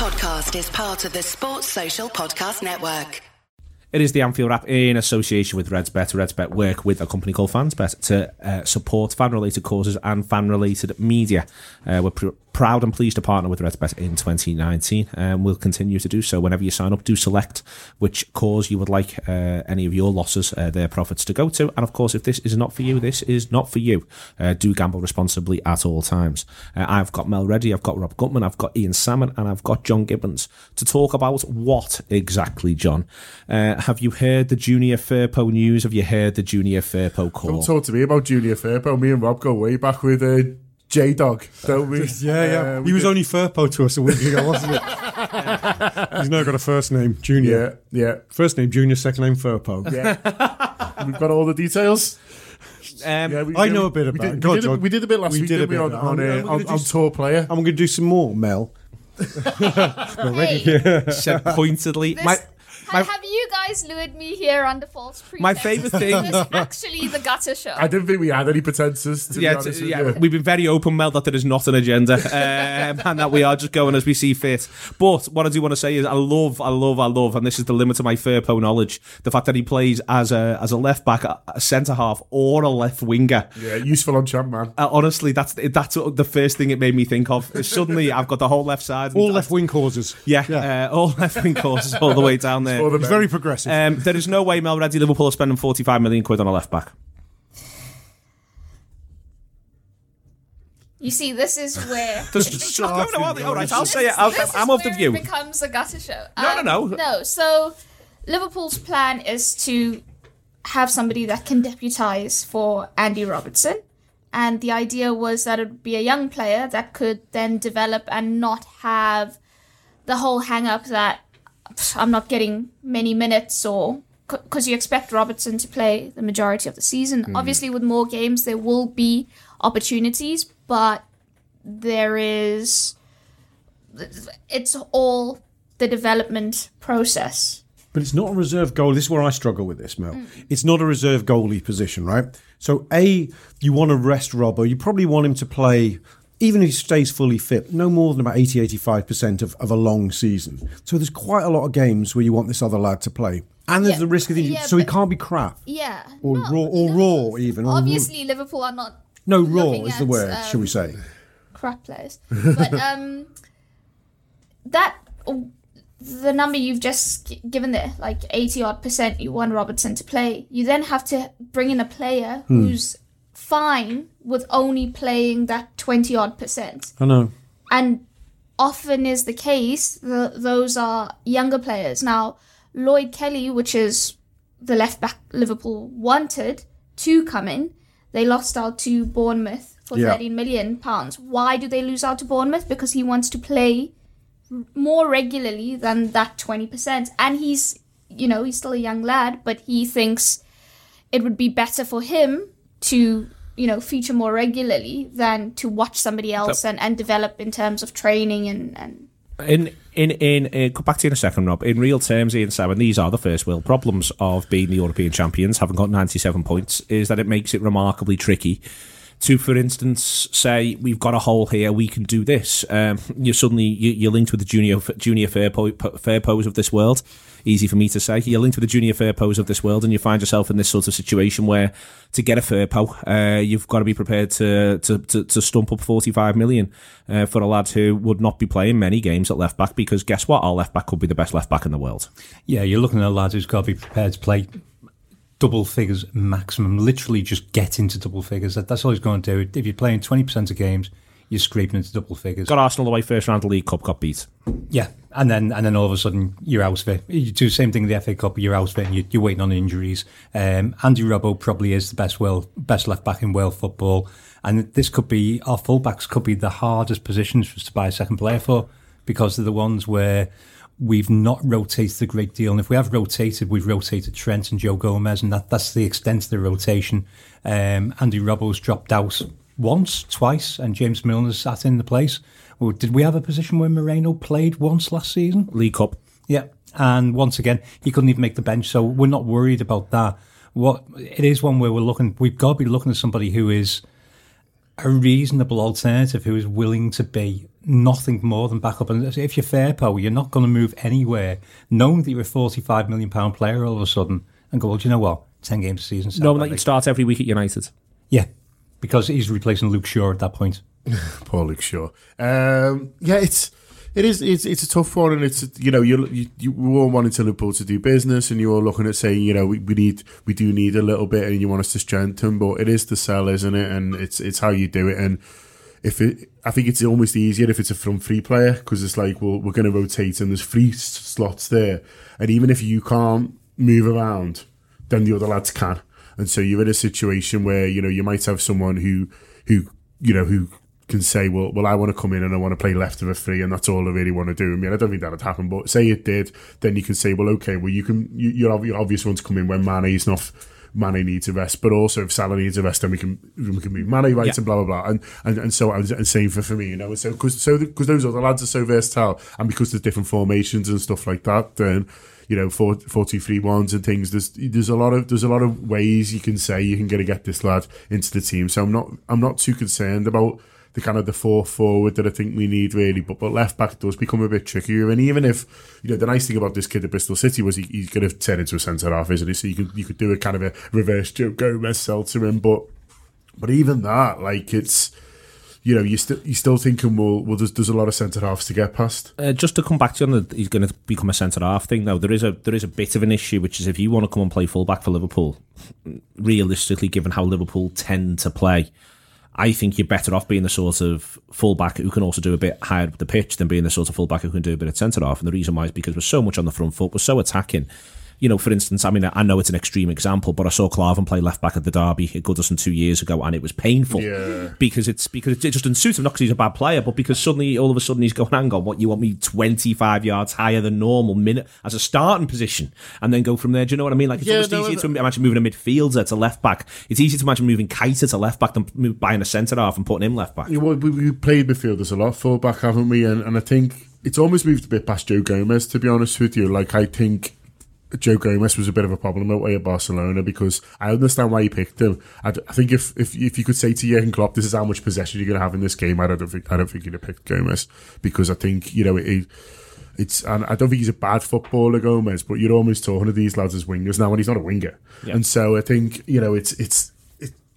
podcast is part of the Sports Social Podcast Network. It is the Anfield Wrap in association with RedsBet. RedsBet work with a company called FansBet to uh, support fan-related causes and fan-related media. Uh, we're pr- proud and pleased to partner with RedsBet in 2019, and we'll continue to do so. Whenever you sign up, do select which cause you would like uh, any of your losses, uh, their profits to go to. And of course, if this is not for you, this is not for you. Uh, do gamble responsibly at all times. Uh, I've got Mel Reddy, I've got Rob Gutmann, I've got Ian Salmon, and I've got John Gibbons to talk about what exactly, John. Uh, have you heard the Junior Firpo news? Have you heard the Junior Firpo call? Don't talk to me about Junior Firpo. Me and Rob go way back with uh, J Dog, don't we? Yeah, yeah. Uh, we he was did- only Firpo to us a week ago, wasn't it? He's now got a first name, Junior. Yeah, yeah, First name Junior, second name Firpo. yeah. We've got all the details. Um, Yeah, we, I know we- a bit we about did, it. We, did, a- we did a bit last We week, did a didn't we, bit. on, on, And uh, on, on tour player. And we're going to do some more, Mel. Hey, said pointedly. this- My, my- have you guys lured me here under false pretense? My favourite thing- Is actually the gutter show? I didn't think we had any pretenses, to yeah, be honest t- with yeah, you. we've been very open, Mel, that there is not an agenda, um, and that we are just going as we see fit. But what I do want to say is, I love, I love, I love, and this is the limit of my Firpo knowledge: the fact that he plays as a as a left back, a, a centre half, or a left winger. Yeah, useful on champ, man. Uh, honestly, that's that's the first thing it made me think of. Suddenly, I've got the whole left side, All left wing causes. yeah, Uh, all left wing courses all the way down there. For the He's very progressive. Um, there is no way Mel Reddy Liverpool are spending 45 million quid on a left back. you see, this is where There's, no, no, all right, all right, I'll This say it. I'll, I'm of the view. It becomes a gutter show. No, no, no. No, so Liverpool's plan is to have somebody that can deputise for Andy Robertson. And the idea was that it would be a young player that could then develop and not have the whole hang up that "Pff, I'm not getting many minutes or because you expect Robertson to play the majority of the season. Hmm. Obviously, with more games, there will be opportunities, but there is it's all the development process. But it's not a reserve goal. This is where I struggle with this, Mel. It's not a reserve goalie position, right? So, A, you want to rest Robbo. You probably want him to play, even if he stays fully fit, no more than about 80, 85% of, of a long season. So, there's quite a lot of games where you want this other lad to play. And there's Yeah, the risk of the yeah, So, he can't be crap. Yeah, Or no, raw, or raw, even. Obviously, Liverpool are not no, raw is the word, um, shall we say. crap players. But um, that the number you've just given there, like eighty odd percent, you want Robertson to play. You then have to bring in a player Hmm. who's fine with only playing that twenty odd percent, I know. and often is the case. The, those are younger players now. Lloyd Kelly, which is the left back Liverpool wanted to come in, they lost out to Bournemouth for Yeah. 13 million pounds. Why do they lose out to Bournemouth? Because he wants to play more regularly than that 20%. And he's, you know, he's still a young lad, but he thinks it would be better for him to, you know, feature more regularly than to watch somebody else and, and develop in terms of training and, and In in in uh, go back to you in a second, Rob. In real terms, Ian Salmon, these are the first world problems of being the European champions, having got ninety seven points, is that it makes it remarkably tricky. To, for instance, say we've got a hole here, we can do this. Um, you suddenly you, you're linked with the junior junior fair, po, fair pose of this world. Easy for me to say. You're linked with the junior Firpos of this world, and you find yourself in this sort of situation where to get a Firpo, uh, you've got to be prepared to to, to, to stump up 45 million uh, for a lad who would not be playing many games at left back because guess what? Our left back could be the best left back in the world. Yeah, you're looking at a lad who's got to be prepared to play double figures maximum, literally just get into double figures. That, that's all he's going to do. If you're playing 20% of games, you're scraping into double figures. Got Arsenal away first round of the League Cup, got beat. Yeah, and then and then all of a sudden you're out of it. You do the same thing in the FA Cup, you're out of it, and you, you're waiting on injuries. Um, Andy Robbo probably is the best well best left back in world football, and this could be our fullbacks could be the hardest positions for us to buy a second player for because they're the ones where we've not rotated a great deal. And if we have rotated, we've rotated Trent and Joe Gomez, and that, that's the extent of the rotation. Um, Andy Robbo's dropped out once, twice, and James Milner sat in the place. Or did we have a position where Moreno played once last season? League Cup. Yeah. And once again, he couldn't even make the bench, so we're not worried about that. What it is one where we're looking, we've got to be looking at somebody who is a reasonable alternative who is willing to be nothing more than backup. And if you're Firpo, you're not going to move anywhere, knowing that you're a 45 million pound player all of a sudden, and go, well, do you know what? 10 games a season. No, that you start every week at United. Yeah, because he's replacing Luke Shaw at that point. Poor Luke Shaw. Um, yeah, it's it is it's it's a tough one, and it's you know you you, you all wanting to Liverpool to do business, and you're all looking at saying you know we, we need we do need a little bit, and you want us to strengthen, but it is the sell, isn't it? And it's it's how you do it, and if it, I think it's almost easier if it's a from free player because it's like well we're going to rotate and there's free slots there, and even if you can't move around, then the other lads can, and so you're in a situation where you know you might have someone who who you know who can say, well, well, I want to come in and I want to play left of a three, and that's all I really want to do. I mean, I don't think that would happen, but say it did, then you can say, well, okay, well, you can, you, you're you're obvious one to come in when Mane's not. Mane needs a rest, but also if Salah needs a rest, then we can we can move Mane right Yeah. and blah blah blah, and and, and so and, and same for for me, you know, so because so because those other lads are so versatile, and because there's different formations and stuff like that, then you know four four two three ones and things. There's there's a lot of there's a lot of ways you can say you can get to get this lad into the team. So I'm not I'm not too concerned about the kind of the fourth forward that I think we need really, but but left back does become a bit trickier. And even if you know the nice thing about this kid at Bristol City was he, he's going to turn into a centre half, isn't he? So you could you could do a kind of a reverse Joe Gomez to him, but but even that like it's. You know, you still you still thinking well, well, there's, there's a lot of centre halves to get past. Uh, just to come back to you on the he's going to become a centre half thing. Though there is a there is a bit of an issue, which is if you want to come and play fullback for Liverpool, realistically, given how Liverpool tend to play, I think you're better off being the sort of fullback who can also do a bit higher up the pitch than being the sort of fullback who can do a bit of centre half. And the reason why is because we're so much on the front foot, we're so attacking. You know, for instance, I mean, I know it's an extreme example, but I saw Klavan play left back at the Derby at Goodison two years ago, and it was painful Yeah. because it's because it just doesn't suit him. Not because he's a bad player, but because suddenly, all of a sudden, he's going, "Hang on, what you want me twenty five yards higher than normal minute as a starting position, and then go from there." Do you know what I mean? Like it's Yeah, almost no, easier to imagine moving a midfielder to left back. It's easier to imagine moving Keita to left back than buying a centre half and putting him left back. Yeah, well, we, we played midfielders a lot, full back, haven't we? And, and I think it's almost moved a bit past Joe Gomez, to be honest with you. Like, I think Joe Gomez was a bit of a problem away at Barcelona because I understand why you picked him. I, d- I think if, if if you could say to Jurgen Klopp, this is how much possession you're going to have in this game, I don't think I don't think you'd have picked Gomez because I think you know it. It's and I don't think he's a bad footballer, Gomez, but you're almost talking to these lads as wingers now, and he's not a winger. Yeah. And so I think you know it's it's it,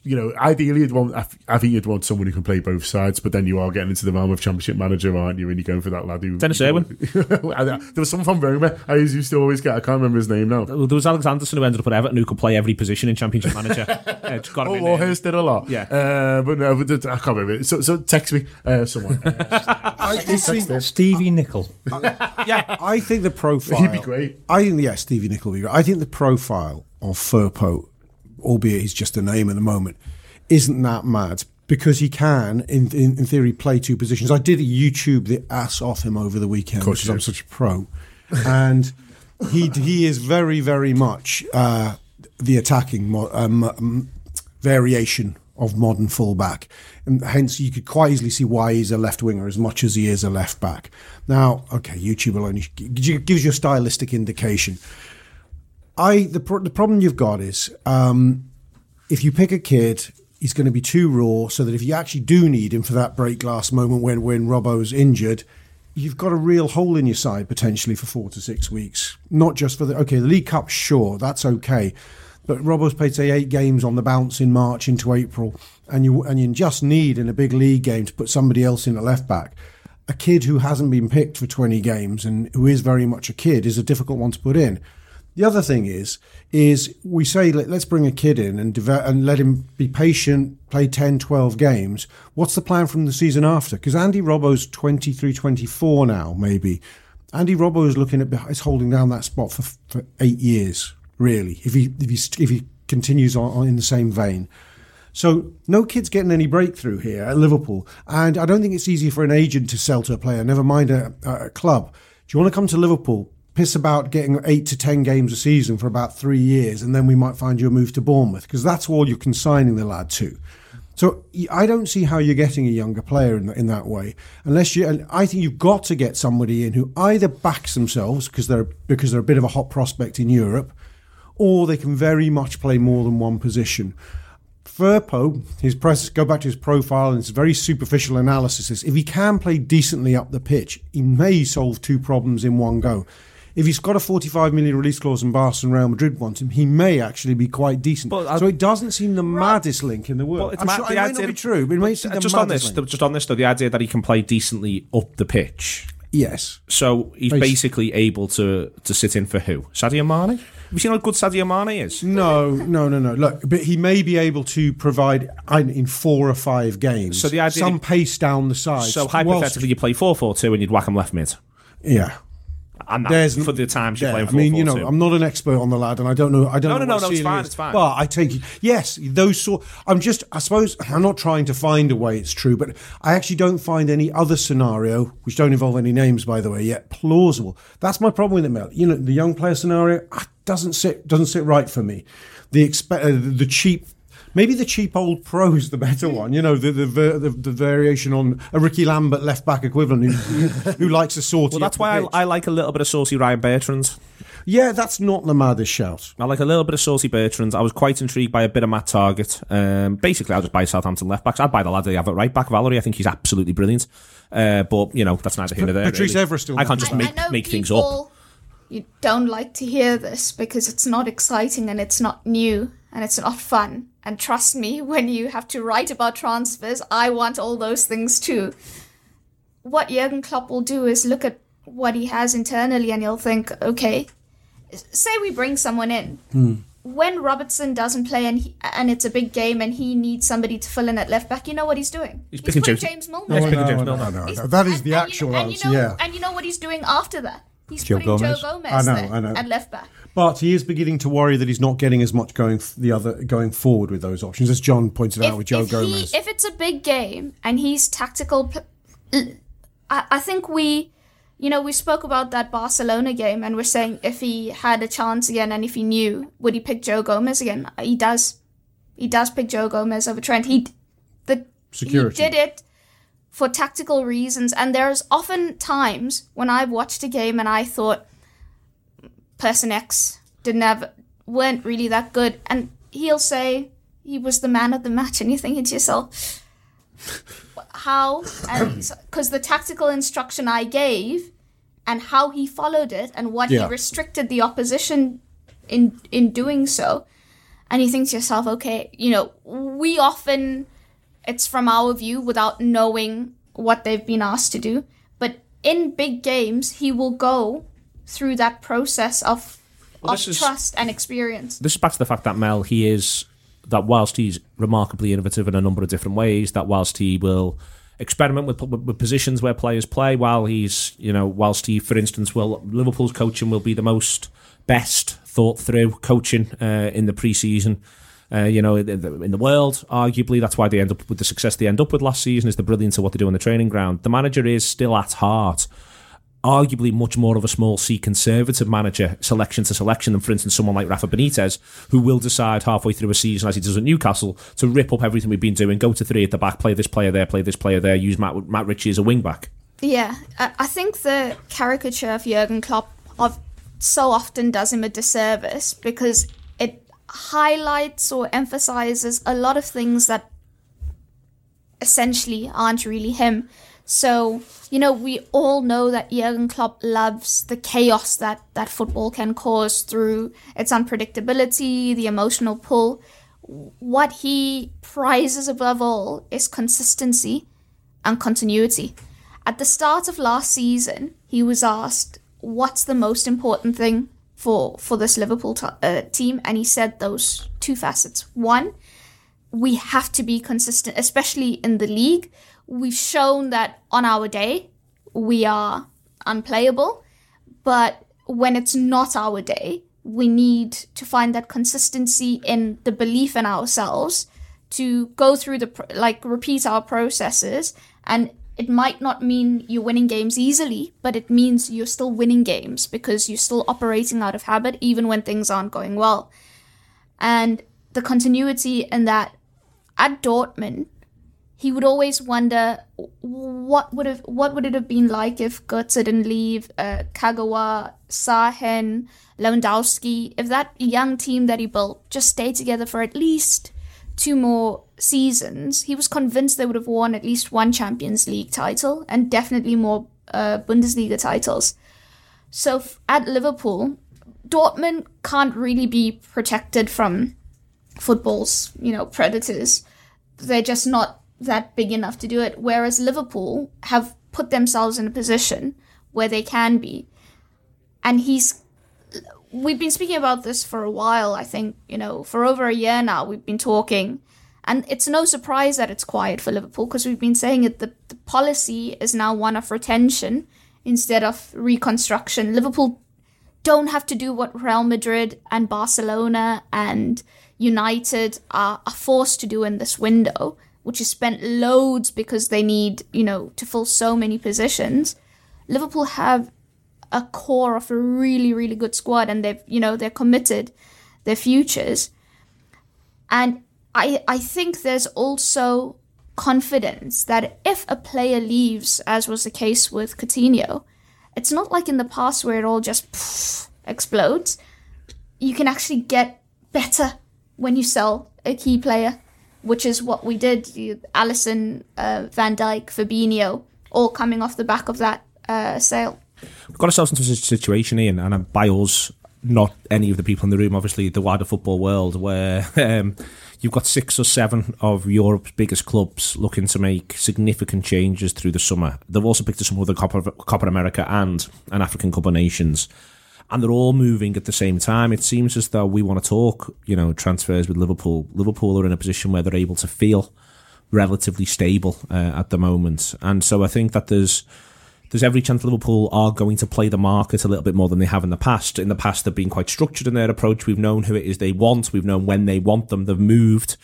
you know ideally you'd want I, f- I think you'd want someone who can play both sides, but then you are getting into the realm of Championship manager, aren't you? And you're going for that lad who Denis Irwin. there was someone from Roma I used to always get. I can't remember his name now. There was Alexandersson who ended up at Everton who could play every position in Championship Manager. uh, just got him Oh, in there. Warhurst did a lot. Yeah. Uh, but no, but I can't remember. So, so text me, uh, someone. I, you see, Stevie Nicol. Yeah, I think the profile. He'd be great. I think, yeah, Stevie Nicol would be great. I think the profile of Firpo, albeit he's just a name at the moment, isn't that mad because he can, in, in, in theory, play two positions. I did YouTube the ass off him over the weekend course because I'm such a pro. and he he is very, very much uh, the attacking mo- um, um, variation of modern fullback. And hence, you could quite easily see why he's a left winger as much as he is a left back. Now, okay, YouTube will only gives you a stylistic indication. I the pro- the problem you've got is um, if you pick a kid, he's going to be too raw. So that if you actually do need him for that break glass moment when when Robbo's injured, you've got a real hole in your side potentially for four to six weeks. Not just for the okay, the League Cup, sure, that's okay. But Robbo's played say eight games on the bounce in March into April, and you and you just need in a big league game to put somebody else in at left back. A kid who hasn't been picked for 20 games and who is very much a kid is a difficult one to put in. The other thing is, is we say let, us bring a kid in and and let him be patient, play 10, 12 games. What's the plan from the season after? Because Andy Robbo's 23, 24 now, maybe. Andy Robbo is looking at is holding down that spot for, for eight years, really. If he if he if he continues on, on in the same vein. So no kid's getting any breakthrough here at Liverpool, and I don't think it's easy for an agent to sell to a player. Never mind a, a club. Do you want to come to Liverpool? Piss about getting eight to ten games a season for about three years, and then we might find you a move to Bournemouth because that's all you're consigning the lad to. So I don't see how you're getting a younger player in, in that way, unless you. And I think you've got to get somebody in who either backs themselves because they're because they're a bit of a hot prospect in Europe, or they can very much play more than one position. Firpo, his press, go back to his profile and his very superficial analysis. Is if he can play decently up the pitch, he may solve two problems in one go. If he's got a 45 million release clause and Barcelona and Real Madrid want him, he may actually be quite decent. But I- so it doesn't seem the maddest link in the world. I'm ma- sure, it might not be true, but it may seem the just on this, link. just on this though, the idea that he can play decently up the pitch. Yes. So he's Basi- basically able to to sit in for who? Sadio Mane. Have you seen how good Sadio Mane is? No, no, no, no. Look, but he may be able to provide in four or five games So the idea- some pace down the side. So whilst- hypothetically, you play four four two and you'd whack him left mid. yeah. And that, There's for the times you're Yeah, playing I mean, you know, two. I'm not an expert on the lad, and I don't know. I don't No, know. no, no, no, it's fine, is. it's fine. But I take. Yes, those sort. I'm just. I suppose I'm not trying to find a way it's true, but I actually don't find any other scenario, which don't involve any names, by the way, yet plausible. That's my problem with it, Mel. You know, the young player scenario ah, doesn't sit doesn't sit right for me. The expe- uh, the cheap. Maybe the cheap old pro is the better one. You know, the the, the, the, the variation on a Rickie Lambert left back equivalent who, who likes a sortie. well, that's up the why pitch. I, I like a little bit of saucy Ryan Bertrand. Yeah, that's not the maddest shout. I like a little bit of saucy Bertrand. I was quite intrigued by a bit of Matt Targett. Um, basically, I'll just buy Southampton left backs. I'd buy the lad they have at right back, Valery. I think he's absolutely brilliant. Uh, but you know, that's neither here nor there. Patrice really. Evra still I can't just I, make I know make things up. You don't like to hear this because it's not exciting and it's not new and it's not fun. And trust me, when you have to write about transfers, I want all those things too. What Jurgen Klopp will do is look at what he has internally and he'll think, okay, say we bring someone in. Hmm. When Robertson doesn't play and he, and it's a big game and he needs somebody to fill in at left back, you know what he's doing? He's picking putting James- James Milner. No, he's in. picking no, no, no, no. That is and- the and actual you, and answer, you know, yeah. And you know what he's doing after that? He's Joe putting Gomez. Joe Gomez I know, there I know. at left back. But he is beginning to worry that he's not getting as much going f- the other going forward with those options, as John pointed out with Joe if, Gomez. He, if it's a big game and he's tactical, pl- I, I think we, you know, we spoke about that Barcelona game and we're saying if he had a chance again and if he knew, would he pick Joe Gomez again? He does. He does pick Joe Gomez over Trent. He, the, Security. he did it for tactical reasons. And there's often times when I've watched a game and I thought person X didn't have weren't really that good, and he'll say he was the man of the match, and you're thinking to yourself, how? Because the tactical instruction I gave and how he followed it and what Yeah. he restricted the opposition in in doing so, and you think to yourself, okay, you know, we often it's from our view without knowing what they've been asked to do. But in big games, he will go through that process of, of is- trust and experience. this is back to the fact that Mel he is that whilst he's remarkably innovative in a number of different ways, that whilst he will experiment with, with, positions where players play, while he's you know whilst he, for instance, will Liverpool's coaching will be the most best thought through coaching uh, in the pre-season. Uh, you know, in the, in the world, arguably, that's why they end up with the success they end up with last season is the brilliance of what they do on the training ground. The manager is still at heart arguably much more of a small C conservative manager selection to selection than, for instance, someone like Rafa Benitez, who will decide halfway through a season, as he does at Newcastle, to rip up everything we've been doing, go to three at the back, play this player there, play this player there, use Matt, Matt Ritchie as a wing back. Yeah, I, think the caricature of Jurgen Klopp of so often does him a disservice because highlights or emphasizes a lot of things that essentially aren't really him. So, you know, we all know that Jurgen Klopp loves the chaos that, that football can cause through its unpredictability, the emotional pull. What he prizes above all is consistency and continuity. At the start of last season, he was asked, "What's the most important thing for for this Liverpool uh, team?" And he said those two facets. One, we have to be consistent, especially in the league. We've shown that on our day we are unplayable, but when it's not our day, we need to find that consistency in the belief in ourselves to go through the like repeat our processes and it might not mean you're winning games easily but it means you're still winning games because you're still operating out of habit even when things aren't going well. And the continuity in that at Dortmund he would always wonder what would have what would it have been like if Götze didn't leave, uh, Kagawa, Sahin, Lewandowski, if that young team that he built just stayed together for at least two more seasons, he was convinced they would have won at least one Champions League title and definitely more uh, Bundesliga titles. So f- at Liverpool, Dortmund can't really be protected from football's, you know, predators. They're just not that big enough to do it. Whereas Liverpool have put themselves in a position where they can be. And he's we've been speaking about this for a while, I think, you know, for over a year now we've been talking. And it's no surprise that it's quiet for Liverpool because we've been saying it the, the policy is now one of retention instead of reconstruction. Liverpool don't have to do what Real Madrid and Barcelona and United are, are forced to do in this window, which is spent loads because they need, you know, to fill so many positions. Liverpool have a core of a really, really good squad and they've, you know, they're committed their futures. And I I think there's also confidence that if a player leaves, as was the case with Coutinho, it's not like in the past where it all just explodes. You can actually get better when you sell a key player, which is what we did. Alisson, uh, Van Dijk, Fabinho, all coming off the back of that uh, sale. We've got ourselves into a situation, Ian, and by us, not any of the people in the room, obviously the wider football world, where um, you've got six or seven of Europe's biggest clubs looking to make significant changes through the summer. They've also picked up some other Copa, Copa America and an African Cup of Nations. And they're all moving at the same time. It seems as though we want to talk, you know, transfers with Liverpool. Liverpool are in a position where they're able to feel relatively stable uh, at the moment. And so I think that there's there's every chance Liverpool are going to play the market a little bit more than they have in the past. In the past, they've been quite structured in their approach. We've known who it is they want. We've known when they want them. They've moved.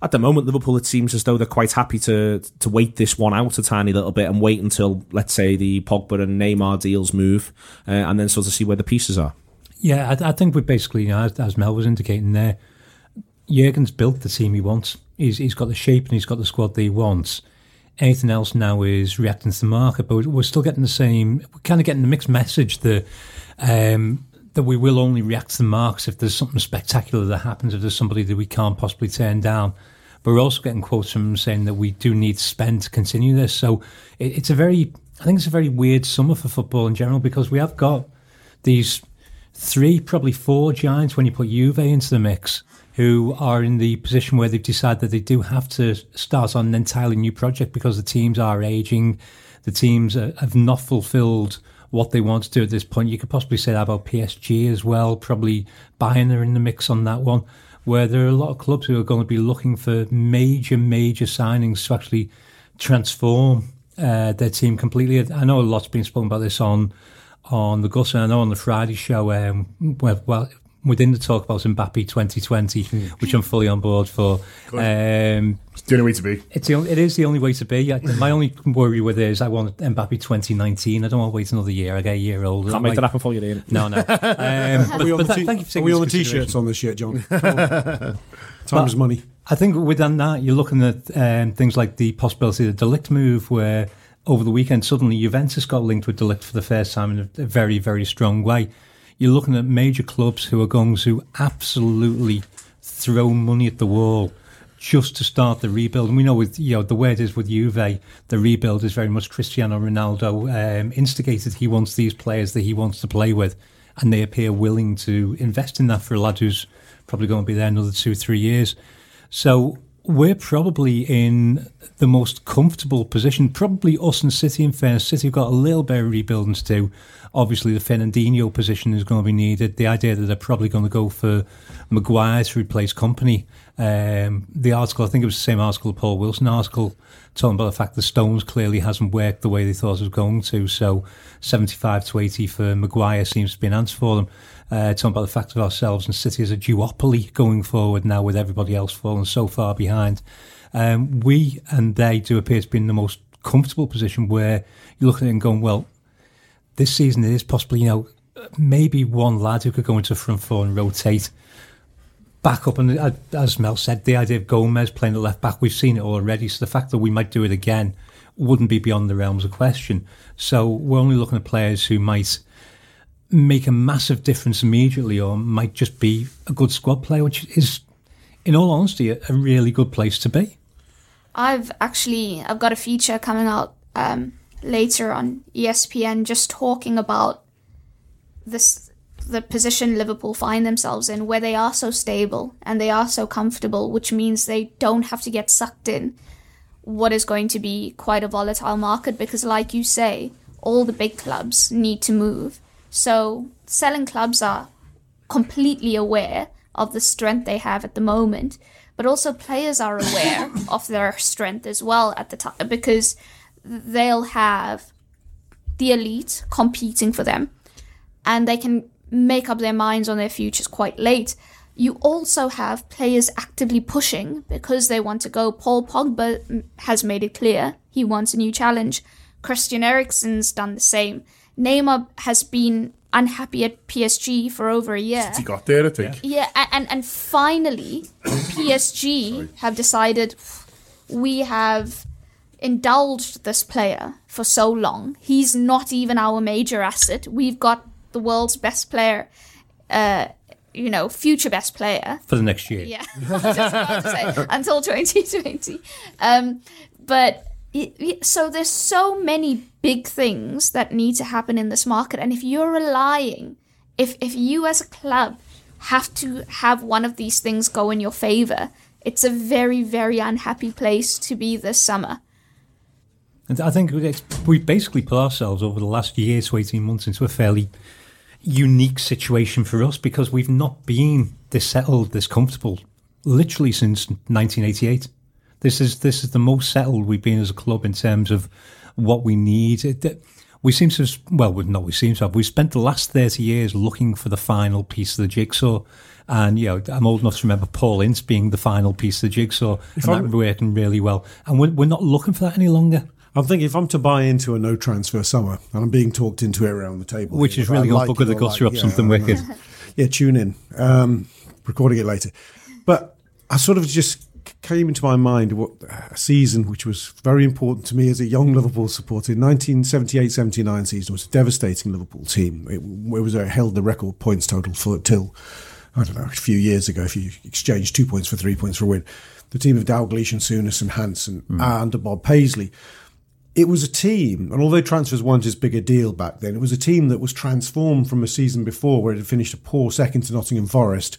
At the moment, Liverpool, it seems as though they're quite happy to to wait this one out a tiny little bit and wait until, let's say, the Pogba and Neymar deals move, uh, and then sort of see where the pieces are. Yeah, I, I think we basically, you know, as, as Mel was indicating there, Jurgen's built the team he wants. He's, he's got the shape and he's got the squad that he wants. Anything else now is reacting to the market, but we're still getting the same. We're kind of getting the mixed message that um, that we will only react to the marks if there's something spectacular that happens, if there's somebody that we can't possibly turn down. But we're also getting quotes from saying that we do need spend to continue this. So it, it's a very, I think it's a very weird summer for football in general because we have got these three, probably four giants when you put Juve into the mix who are in the position where they've decided that they do have to start on an entirely new project because the teams are aging, the teams are, have not fulfilled what they want to do at this point. You could possibly say that about PSG as well. Probably Bayern are in the mix on that one, where there are a lot of clubs who are going to be looking for major, major signings to actually transform uh, their team completely. I know a lot's been spoken about this on on the Gus, and I know on the Friday show, um, where, well, we didn't talk about Mbappe 2020, Hmm. which I'm fully on board for. Um, It's the only way to be. it's the, only- it is the only way to be. I, my only worry with it is I want Mbappe 2019. I don't want to wait another year. I get a year older. Can't make that happen for you, Ian. No, no. Um, but, we but that, t- thank you for Are we on the t-shirts on this shit, John? Time is money. I think within that, you're looking at um, things like the possibility of the de Ligt move, where over the weekend suddenly Juventus got linked with de Ligt for the first time in a, a very, very strong way. You're looking at major clubs who are going to absolutely throw money at the wall just to start the rebuild. And we know with you know the way it is with Juve, the rebuild is very much Cristiano Ronaldo um, instigated. He wants these players that he wants to play with, and they appear willing to invest in that for a lad who's probably going to be there another two, three years. So we're probably in the most comfortable position. Probably us and City. In fairness, City have got a little bit of rebuilding to do. Obviously, the Fernandinho position is going to be needed. The idea that they're probably going to go for Maguire to replace Kompany. Um, the article, I think it was the same article, Paul Wilson article, talking about the fact that Stones clearly hasn't worked the way they thought it was going to. So 75 to 80 for Maguire seems to be an answer for them. Uh, talking about the fact of ourselves and City as a duopoly going forward now with everybody else falling so far behind. Um, we and they do appear to be in the most comfortable position where you're looking at it and going, well, this season it is possibly, you know, maybe one lad who could go into front four and rotate back up. And as Mel said, the idea of Gomez playing the left back, we've seen it already. So the fact that we might do it again wouldn't be beyond the realms of question. So we're only looking at players who might make a massive difference immediately or might just be a good squad player, which is in all honesty, a, a really good place to be. I've actually I've got a feature coming out um, later on ESPN just talking about this the position Liverpool find themselves in, where they are so stable and they are so comfortable, which means they don't have to get sucked in what is going to be quite a volatile market because, like you say, all the big clubs need to move. So selling clubs are completely aware of the strength they have at the moment, but also players are aware of their strength as well at the time because they'll have the elite competing for them and they can make up their minds on their futures quite late. You also have players actively pushing because they want to go. Paul Pogba has made it clear he wants a new challenge. Christian Eriksen's done the same. Neymar has been unhappy at PSG for over a year. Since He got there, I think. Yeah, a- and and finally, PSG have decided we have indulged this player for so long. He's not even our major asset. We've got the world's best player, uh, you know, future best player. For the next year. Yeah, I was just about to say until 2020. Um, but y- so there's so many big things that need to happen in this market, and if you're relying, if if you as a club have to have one of these things go in your favor, it's a very very unhappy place to be this summer. And I think we've basically put ourselves over the last year to 18 months into a fairly unique situation for us because we've not been this settled, this comfortable, literally since 1988. This is this is the most settled we've been as a club in terms of what we need. It- we seem to, have- well, we- not we seem to have. We've spent the last 30 years looking for the final piece of the jigsaw. And, you know, I'm old enough to remember Paul Ince being the final piece of the jigsaw and that I'm- working really well. And we're, we're not looking for that any longer. I'm thinking if I'm to buy into a no transfer summer, and I'm being talked into it around the table, Which here, is really going to like bugger it the gutter like- up yeah, something wicked. yeah, tune in. Um, recording it later. But I sort of just came into my mind what a season which was very important to me as a young Liverpool supporter. 1978-79 season was a devastating Liverpool team. It, it was a, held the record points total for till I don't know a few years ago. If you exchange two points for three points for a win, the team of Dalglish and Souness and Hansen under Bob Paisley it was a team, and although transfers weren't as big a deal back then, it was a team that was transformed from a season before where it had finished a poor second to Nottingham Forest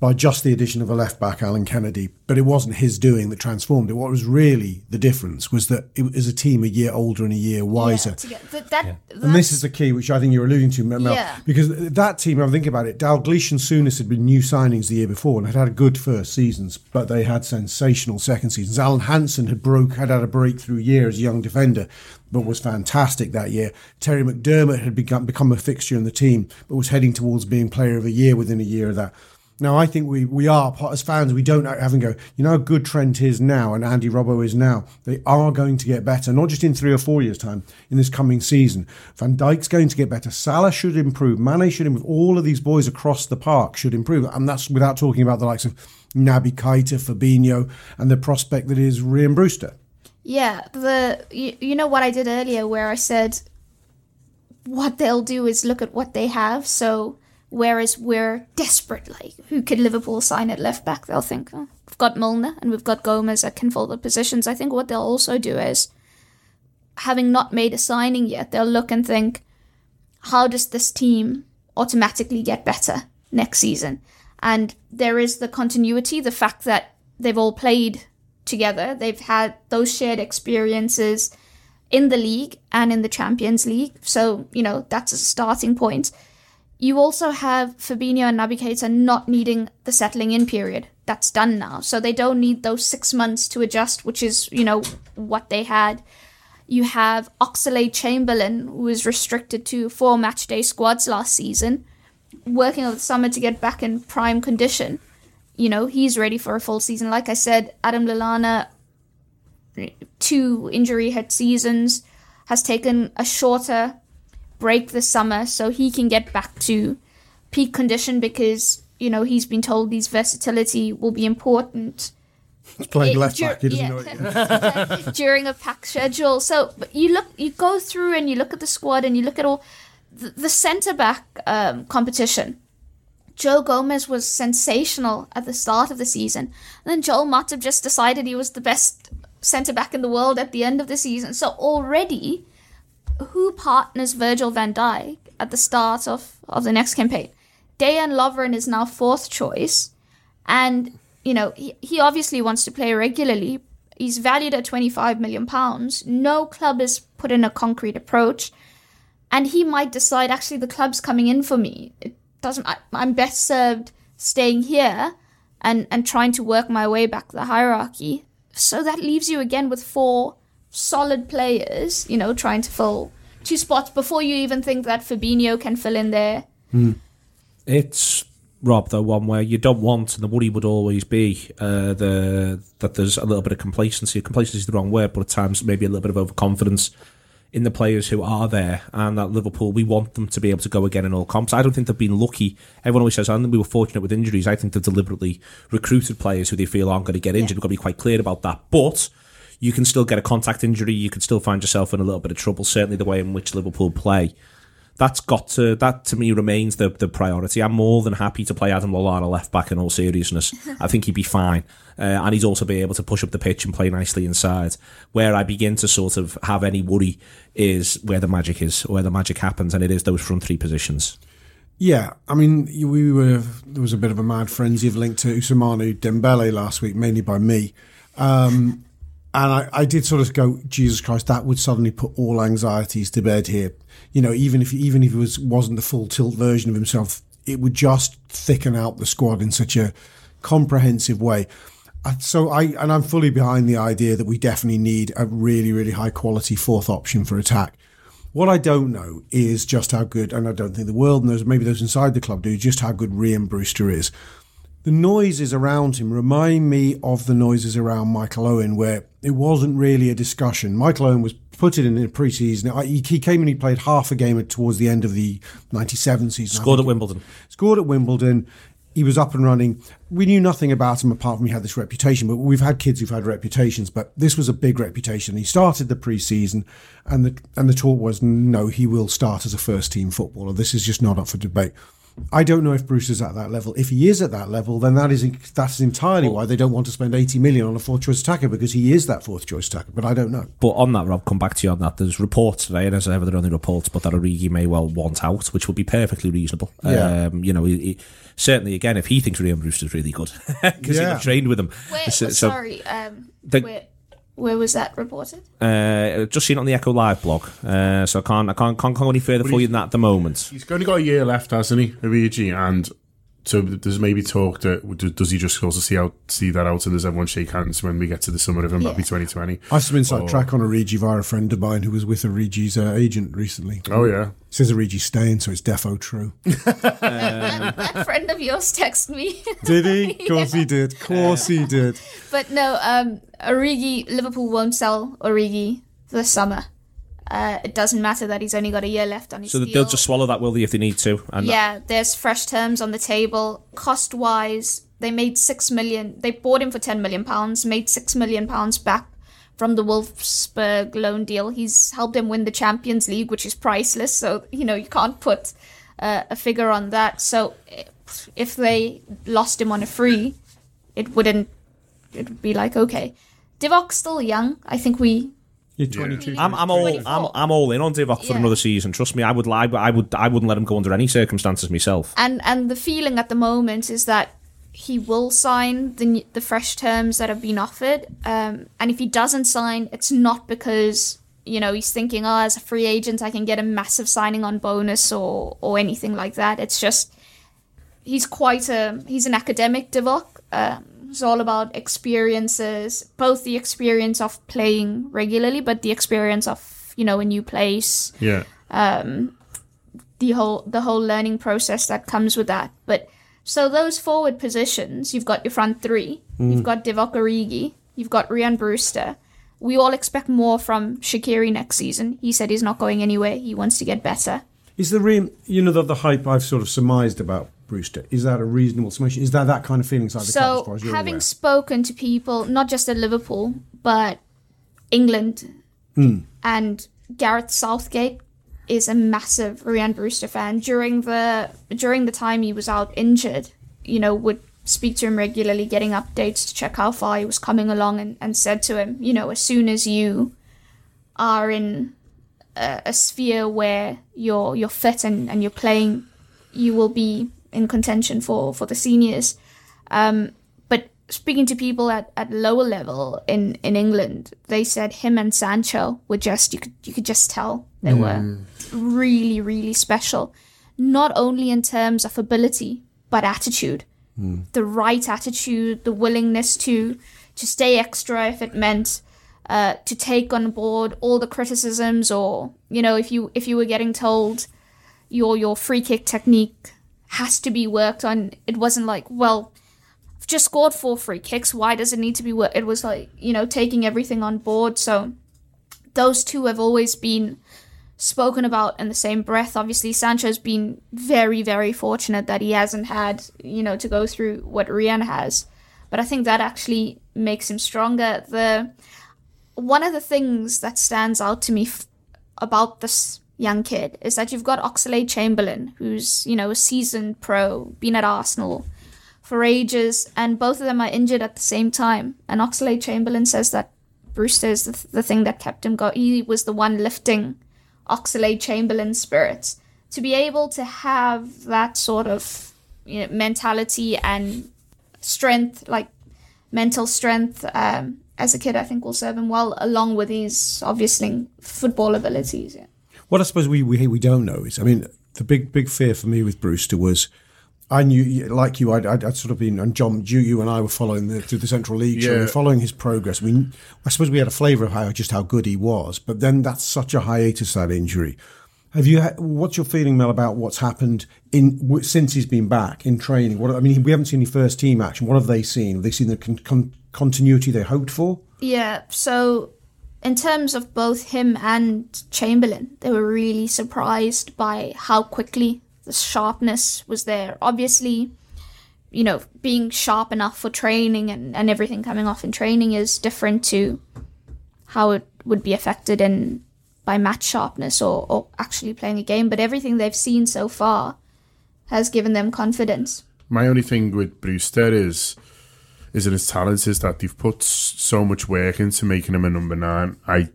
by just the addition of a left back, Alan Kennedy. But it wasn't his doing that transformed it. What was really the difference was that it was a team a year older and a year wiser. Yeah, to get- that, that, And this is the key, which I think you're alluding to, Mel, Yeah. because that team, I'm thinking about it, Dalglish and Souness had been new signings the year before and had had good first seasons, but they had sensational second seasons. Alan Hansen had broke, had had a breakthrough year as a young defender, but was fantastic that year. Terry McDermott had become, become a fixture in the team, but was heading towards being player of the year within a year of that. Now, I think we, we are, as fans, we don't have and go, you know how good Trent is now and Andy Robbo is now. They are going to get better, not just in three or four years' time, in this coming season. Van Dijk's going to get better. Salah should improve. Mane should improve. All of these boys across the park should improve. And that's without talking about the likes of Naby Keita, Fabinho, and the prospect that is Rian Brewster. Yeah, the you, you know what I did earlier where I said what they'll do is look at what they have. So whereas we're desperate, like who could Liverpool sign at left back? They'll think oh, we've got Milner and we've got Gomez that can fill the positions. I think what they'll also do is having not made a signing yet, they'll look and think, how does this team automatically get better next season? And there is the continuity, the fact that they've all played together, they've had those shared experiences in the league and in the Champions League. So, you know, that's a starting point. You also have Fabinho and Naby Keita not needing the settling in period. That's done now. So they don't need those six months to adjust, which is, you know, what they had. You have Oxlade Chamberlain, who was restricted to four match day squads last season, working over the summer to get back in prime condition. You know, he's ready for a full season. Like I said, Adam Lallana, two injury hit seasons, has taken a shorter break this summer so he can get back to peak condition because, you know, he's been told his versatility will be important He's playing it- left dur- back. He doesn't yeah. know it during a pack schedule. So but you look, you go through and you look at the squad and you look at all the, the centre back um, competition. Joe Gomez was sensational at the start of the season. And then Joel Matip just decided he was the best centre back in the world at the end of the season. So already, who partners Virgil van Dijk at the start of, of the next campaign? Dejan Lovren is now fourth choice. And, you know, he, he obviously wants to play regularly. He's valued at 25 million pounds. No club has put in a concrete approach. And he might decide, actually, the club's coming in for me. It doesn't, I, I'm best served staying here and, and trying to work my way back the hierarchy. So that leaves you again with four solid players, you know, trying to fill two spots before you even think that Fabinho can fill in there. It's Rob, though, one where you don't want, and the worry would always be uh, the that there's a little bit of complacency. Complacency is the wrong word, but at times maybe a little bit of overconfidence in the players who are there. And that Liverpool, we want them to be able to go again in all comps. I don't think they've been lucky. Everyone always says, I think we were fortunate with injuries. I think they've deliberately recruited players who they feel aren't going to get injured. We've got to be quite clear about that. But you can still get a contact injury. You can still find yourself in a little bit of trouble. Certainly the way in which Liverpool play. That's got to that to me remains the the priority. I'm more than happy to play Adam Lallana left back in all seriousness. I think he'd be fine, uh, and he'd also be able to push up the pitch and play nicely inside. Where I begin to sort of have any worry is where the magic is, where the magic happens, and it is those front three positions. Yeah, I mean, we were there was a bit of a mad frenzy of link to Ousmane Dembele last week, mainly by me, um, and I, I did sort of go, Jesus Christ, that would suddenly put all anxieties to bed here. You know, even if even if it was wasn't the full tilt version of himself, it would just thicken out the squad in such a comprehensive way. So I and I'm fully behind the idea that we definitely need a really really high quality fourth option for attack. What I don't know is just how good, and I don't think the world knows, maybe those inside the club do, just how good Rian Brewster is. The noises around him remind me of the noises around Michael Owen, where it wasn't really a discussion. Michael Owen was put in the pre-season. He he came and he played half a game towards the end of the 97 season. Scored at Wimbledon. scored at Wimbledon. He was up and running. We knew nothing about him apart from he had this reputation. But we've had kids who've had reputations, but this was a big reputation. He started the pre-season, and the and the talk was no, he will start as a first team footballer. This is just not up for debate. I don't know if Bruce is at that level. If he is at that level, then that is that's entirely why they don't want to spend eighty million on a fourth choice attacker because he is that fourth choice attacker. But I don't know. But on that, Rob, come back to you on that. There's reports today, and as ever, there are only reports, but that Origi may well want out, which would be perfectly reasonable. Yeah. Um, you know, he, he, certainly, again, if he thinks Rian Brewster's really good, because Yeah. he trained with him. Where, So- sorry, um, The- where, where was that reported? uh, just seen it on the Echo Live blog, uh, so I can't, I can't, can't go any further for you than that at the moment. He's only got a year left, hasn't he, Luigi? And so there's maybe talk that does he just also see out see that out and does everyone shake hands when we get to the summer of him? That'll be Yeah. 2020. I have some inside Oh. track on Origi via a friend of mine who was with Origi's uh, agent recently. Oh yeah, Says Origi's staying, so it's defo true. that, that friend of yours texted me. Did he? Of course he did. Of course he did. but no, um, Origi, Liverpool won't sell Origi this summer. Uh, it doesn't matter that he's only got a year left on his So deal. they'll just swallow that, will they, if they need to? And yeah, there's fresh terms on the table. Cost wise, they made six million. They bought him for ten million pounds, made six million pounds back from the Wolfsburg loan deal. He's helped them win the Champions League, which is priceless. So you know you can't put uh, a figure on that. So if- they lost him on a free, it wouldn't. It would be like okay, Divock's still young. I think we You're 22. I'm, I'm all, I'm, I'm all in on Divock for Yeah. another season. Trust me, I would, lie, but I would, I wouldn't let him go under any circumstances myself. and and the feeling at the moment is that he will sign the n- the fresh terms that have been offered. Um, and if he doesn't sign, it's not because you know he's thinking, oh, as a free agent, I can get a massive signing on bonus or or anything like that. It's just he's quite a he's an academic Divock. Um, it's all about experiences, both the experience of playing regularly, but the experience of you know a new place, yeah. Um, the whole the whole learning process that comes with that. But so those forward positions, you've got your front three, you've mm. got Divock Origi, you've got Rian Brewster. We all expect more from Shaqiri next season. He said he's not going anywhere. He wants to get better. Is the re- you know the, the hype I've sort of surmised about Brewster? Is that a reasonable summation? Is that that kind of feeling inside the club as So far as you're having aware? spoken to people, not just at Liverpool, but England hmm. and Gareth Southgate, is a massive Rian Brewster fan. During the during the time he was out injured, you know, would speak to him regularly, getting updates to check how far he was coming along, and, and said to him, you know, as soon as you are in a, a sphere where you're you're fit and, and you're playing, you will be in contention for, for the seniors. Um, but speaking to people at, at lower level in, in England, they said him and Sancho were just you could you could just tell they were really, really special. Not only in terms of ability, but attitude. The right attitude, the willingness to to stay extra if it meant uh, to take on board all the criticisms or you know if you if you were getting told your your free kick technique has to be worked on. It wasn't like well I've just scored four free kicks. Why does it need to be worked it was like you know taking everything on board. So those two have always been spoken about in the same breath. Obviously Sancho's been very very fortunate that he hasn't had you know to go through what Rian has. But I think that actually makes him stronger. The one of the things that stands out to me f- about this young kid is that you've got Oxlade Chamberlain, who's you know a seasoned pro, been at Arsenal for ages, and both of them are injured at the same time. And Oxlade Chamberlain says that Brewster is the, the thing that kept him going. He was the one lifting Oxlade Chamberlain's spirits. To be able to have that sort of you know, mentality and strength, like mental strength, um, as a kid, I think will serve him well, along with his obviously football abilities. Yeah. What I suppose we, we we don't know is, I mean, the big big fear for me with Brewster was, I knew, like you, I'd, I'd, I'd sort of been, and John, you, you and I were following the, through the Central League, so we Yeah. were following his progress. I I suppose we had a flavour of how just how good he was, but then that's such a hiatus that injury. Have you? What's your feeling, Mel, about what's happened in since he's been back in training? What I mean, we haven't seen any first team action. What have they seen? Have they seen the con- con- continuity they hoped for? Yeah, so in terms of both him and Chamberlain, they were really surprised by how quickly the sharpness was there. Obviously, you know, being sharp enough for training and, and everything coming off in training is different to how it would be affected in by match sharpness or, or actually playing a game. But everything they've seen so far has given them confidence. My only thing with Brewster is is in his talents is that they've put so much work into making him a number nine. I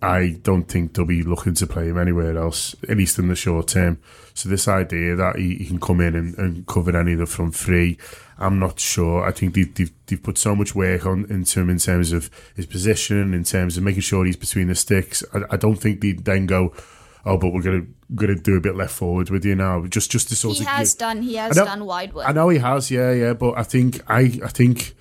I don't think they'll be looking to play him anywhere else, at least in the short term. So this idea that he, he can come in and, and cover any of the front three, I'm not sure. I think they've, they've, they've put so much work on into him in terms of his position, in terms of making sure he's between the sticks. I, I don't think they'd then go, oh, but we're gonna gonna do a bit left forward with you now, just just to sort He of has give- done he has know- done wide work. I know he has, yeah, yeah, but I think I, I think,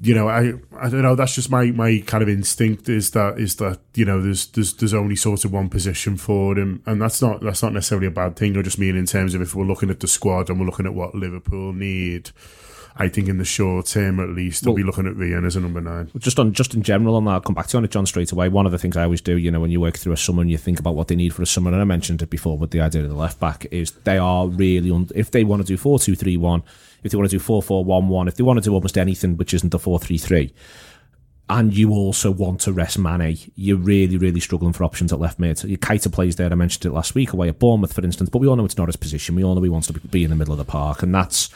you know, I, I don't know. That's just my, my kind of instinct is that is that you know there's there's there's only sort of one position for him, and that's not that's not necessarily a bad thing. I just mean in terms of if we're looking at the squad and we're looking at what Liverpool need. I think in the short term, at least, they'll be looking at Rian as a number nine. just on just in general on that, I'll come back to you on it, John, straight away. One of the things I always do, you know, when you work through a summer and you think about what they need for a summer, and I mentioned it before with the idea of the left back, is they are really un- if they want to do four two three one, if they want to do four four one one, if they want to do almost anything which isn't the four three three. And you also want to rest Mane. You're really, really struggling for options at left mid. Your Keita plays there. I mentioned it last week away at Bournemouth, for instance. But we all know it's not his position. We all know he wants to be in the middle of the park, and that's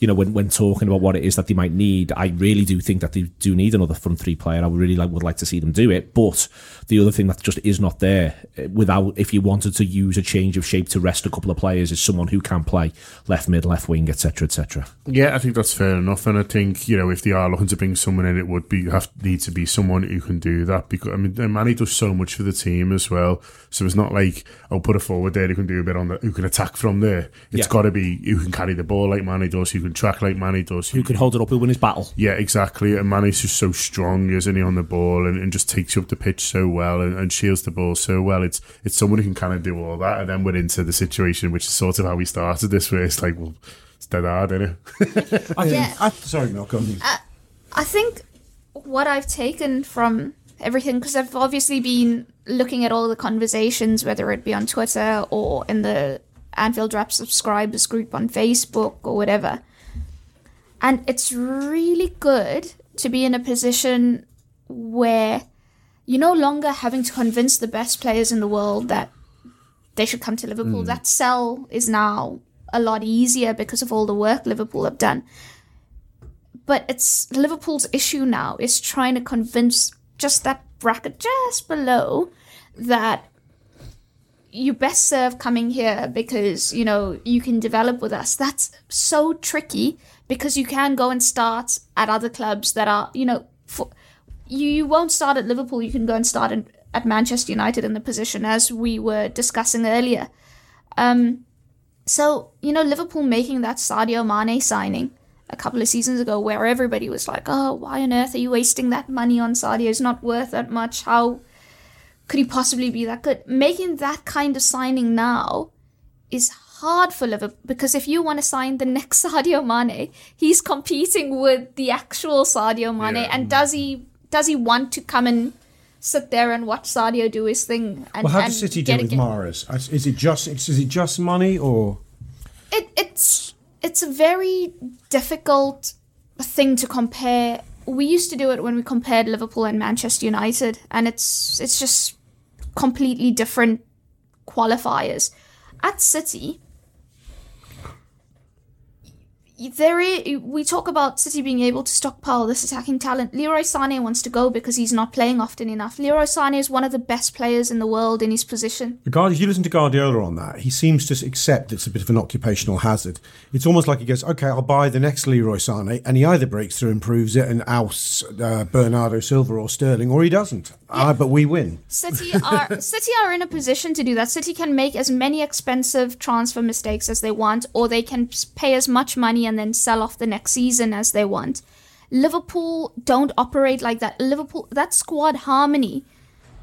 you know, when, when talking about what it is that they might need, I really do think that they do need another front three player. I would really like would like to see them do it. But the other thing that just is not there, eh, without if you wanted to use a change of shape to rest a couple of players, is someone who can play left mid, left wing, etc., etc. Yeah, I think that's fair enough, and I think you know if they are looking to bring someone in, it would be have need to be someone who can do that because I mean Mane does so much for the team as well. So it's not like I'll put a forward there who can do a bit on the who can attack from there. It's Yeah. got to be who can carry the ball like Mane does, who can track like Mane does, Who can hold it up, who win his battle. yeah, exactly. And Mane's just so strong, isn't he, on the ball and, and just takes you up the pitch so well and, and shields the ball so well. It's it's someone who can kind of do all that. And then we're into the situation, which is sort of how we started this, where it's like, well, it's dead hard, isn't it? I, Yeah. I, sorry, Mel, go on. Uh, I think what I've taken from everything, because I've obviously been looking at all the conversations, whether it be on Twitter or in the Anfield Wrap subscribers group on Facebook or whatever. And it's really good to be in a position where you're no longer having to convince the best players in the world that they should come to Liverpool. Hmm. That sell is now a lot easier because of all the work Liverpool have done. But it's Liverpool's issue now is trying to convince just that bracket just below that you best serve coming here because you know you can develop with us. That's so tricky because you can go and start at other clubs that are you know for, you you won't start at Liverpool. You can go and start in, at Manchester United in the position as we were discussing earlier. Um, so you know Liverpool making that Sadio Mane signing a couple of seasons ago, where everybody was like, "Oh, why on earth are you wasting that money on Sadio? It's not worth that much. How could he possibly be that good?" Making that kind of signing now is hard for Liverpool because if you want to sign the next Sadio Mane, he's competing with the actual Sadio Mane, Yeah. and does he does he want to come and sit there and watch Sadio do his thing? And, Well, how does City do with? Mahrez? Is it just is it just money or? it, it's it's a very difficult thing to compare. We used to do it when we compared Liverpool and Manchester United, and it's it's just completely different qualifiers. At City, there is, we talk about City being able to stockpile this attacking talent. Leroy Sané wants to go because he's not playing often enough. Leroy Sané is one of the best players in the world in his position. If you listen to Guardiola on that, he seems to accept it's a bit of an occupational hazard. It's almost like he goes, "Okay, I'll buy the next Leroy Sané," and he either breaks through and proves it and ousts uh, Bernardo Silva or Sterling, or he doesn't. Ah, but we win. City are City are in a position to do that. City can make as many expensive transfer mistakes as they want, or they can pay as much money and then sell off the next season as they want. Liverpool don't operate like that. Liverpool that squad harmony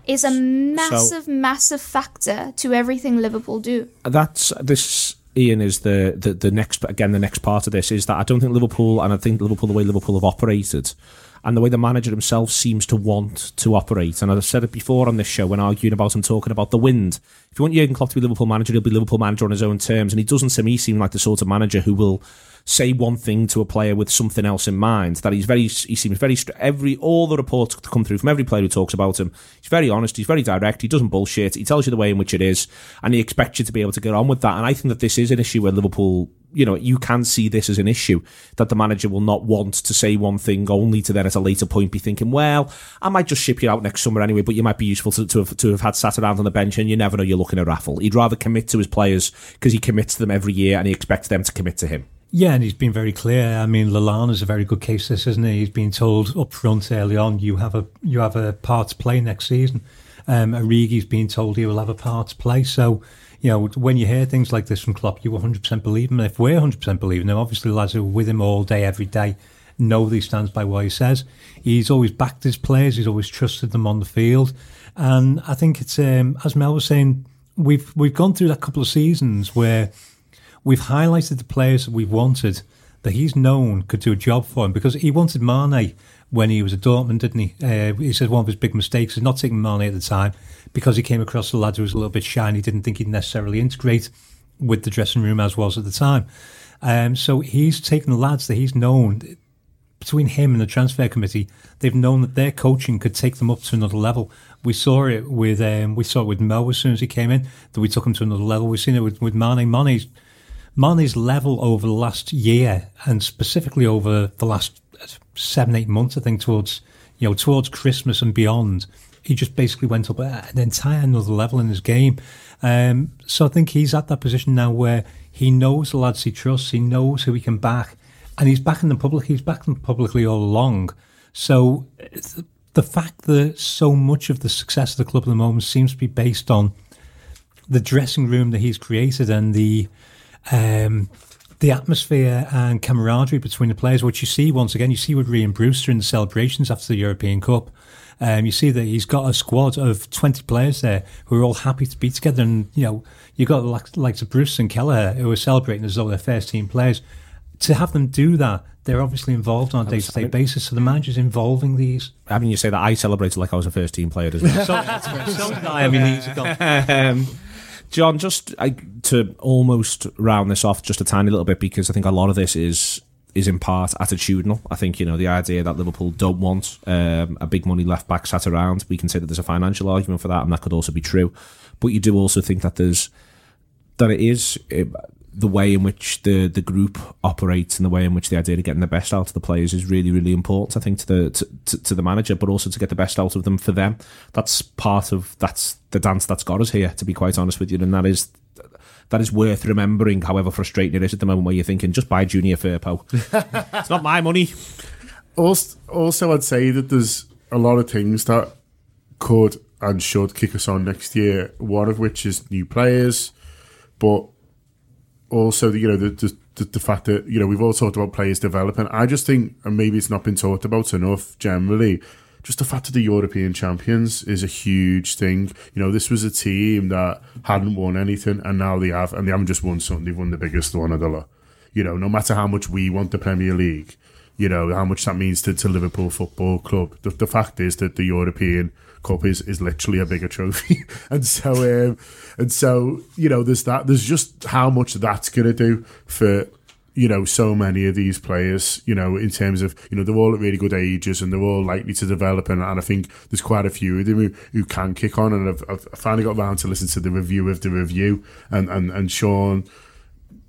is a massive, massive factor to everything Liverpool do. that's this Ian is the, the the next again the next part of this is that I don't think Liverpool and I think Liverpool the way Liverpool have operated and the way the manager himself seems to want to operate and I've said it before on this show when arguing about him talking about the wind if you want Jurgen Klopp to be Liverpool manager he'll be Liverpool manager on his own terms and he doesn't to me seem like the sort of manager who will say one thing to a player with something else in mind. That he's very, he seems very every all the reports come through from every player who talks about him. He's very honest. He's very direct. He doesn't bullshit. He tells you the way in which it is, and he expects you to be able to get on with that. And I think that this is an issue where Liverpool. You know, you can see this as an issue that the manager will not want to say one thing only to then at a later point be thinking, well, I might just ship you out next summer anyway, but you might be useful to, to, have, to have had sat around on the bench and you never know you're looking at a raffle. He'd rather commit to his players because he commits to them every year and he expects them to commit to him. Yeah, and he's been very clear. I mean, Lallana's a very good case. This isn't he? He's been told up front early on, you have a you have a part to play next season. Um, Origi's been told he will have a part to play. So, you know, when you hear things like this from Klopp, you 100% believe him. If we're 100% believing him, obviously lads are with him all day, every day, know that he stands by what he says. He's always backed his players. He's always trusted them on the field. And I think it's um, as Mel was saying, we've we've gone through that couple of seasons where we've highlighted the players that we've wanted that he's known could do a job for him because he wanted Mane when he was at Dortmund, didn't he? Uh, he said one of his big mistakes is not taking Mane at the time because he came across the lad who was a little bit shy and he didn't think he'd necessarily integrate with the dressing room as was at the time. Um, so he's taken the lads that he's known between him and the transfer committee, they've known that their coaching could take them up to another level. We saw it with um, we saw it with Mo as soon as he came in that we took him to another level. We've seen it with, with Mane. Mane's Mane's level over the last year and specifically over the last seven eight months, I think towards you know towards Christmas and beyond, he just basically went up an entire another level in his game. Um, so I think he's at that position now where he knows the lads he trusts, he knows who he can back, and he's backing them publicly. He's backing them publicly all along. So th- the fact that so much of the success of the club at the moment seems to be based on the dressing room that he's created and the um, the atmosphere and camaraderie between the players, what you see once again, you see with Rian Brewster in the celebrations after the European Cup. Um, you see that he's got a squad of 20 players there who are all happy to be together. And, you know, you've got the likes- likes of Bruce and Kelleher who are celebrating as though they're first team players. To have them do that, they're obviously involved on a day to day basis. So the manager's involving these. I mean, you say that I celebrated like I was a first team player as well. So did I. I mean, he's gone. um, John, just I, to almost round this off just a tiny little bit because I think a lot of this is is in part attitudinal. I think you know the idea that Liverpool don't want um, a big money left back sat around. We can say that there's a financial argument for that, and that could also be true. But you do also think that there's that it is uh, the way in which the the group operates and the way in which the idea of getting the best out of the players is really really important. I think to the to, to, the manager, but also to get the best out of them for them. That's part of that's the dance that's got us here. To be quite honest with you, and that is that is worth remembering. However frustrating it is at the moment, where you're thinking just buy Junior Firpo. it's not my money. Also, also, I'd say that there's a lot of things that could and should kick us on next year. One of which is new players, but also you know the, the the, the fact that you know we've all talked about players developing. I just think, and maybe it's not been talked about enough generally. Just the fact that the European champions is a huge thing. You know, this was a team that hadn't won anything, and now they have, and they haven't just won something; they've won the biggest one of the lot. You know, no matter how much we want the Premier League, you know how much that means to, to Liverpool Football Club. The, the fact is that the European Cup is, is literally a bigger trophy, and so um, and so you know there's that. There's just how much that's to do for you know so many of these players. You know in terms of you know they're all at really good ages and they're all likely to develop, and, and I think there's quite a few of them who, who can kick on. And I've, I've finally got around to listen to the review of the review, and and and Sean.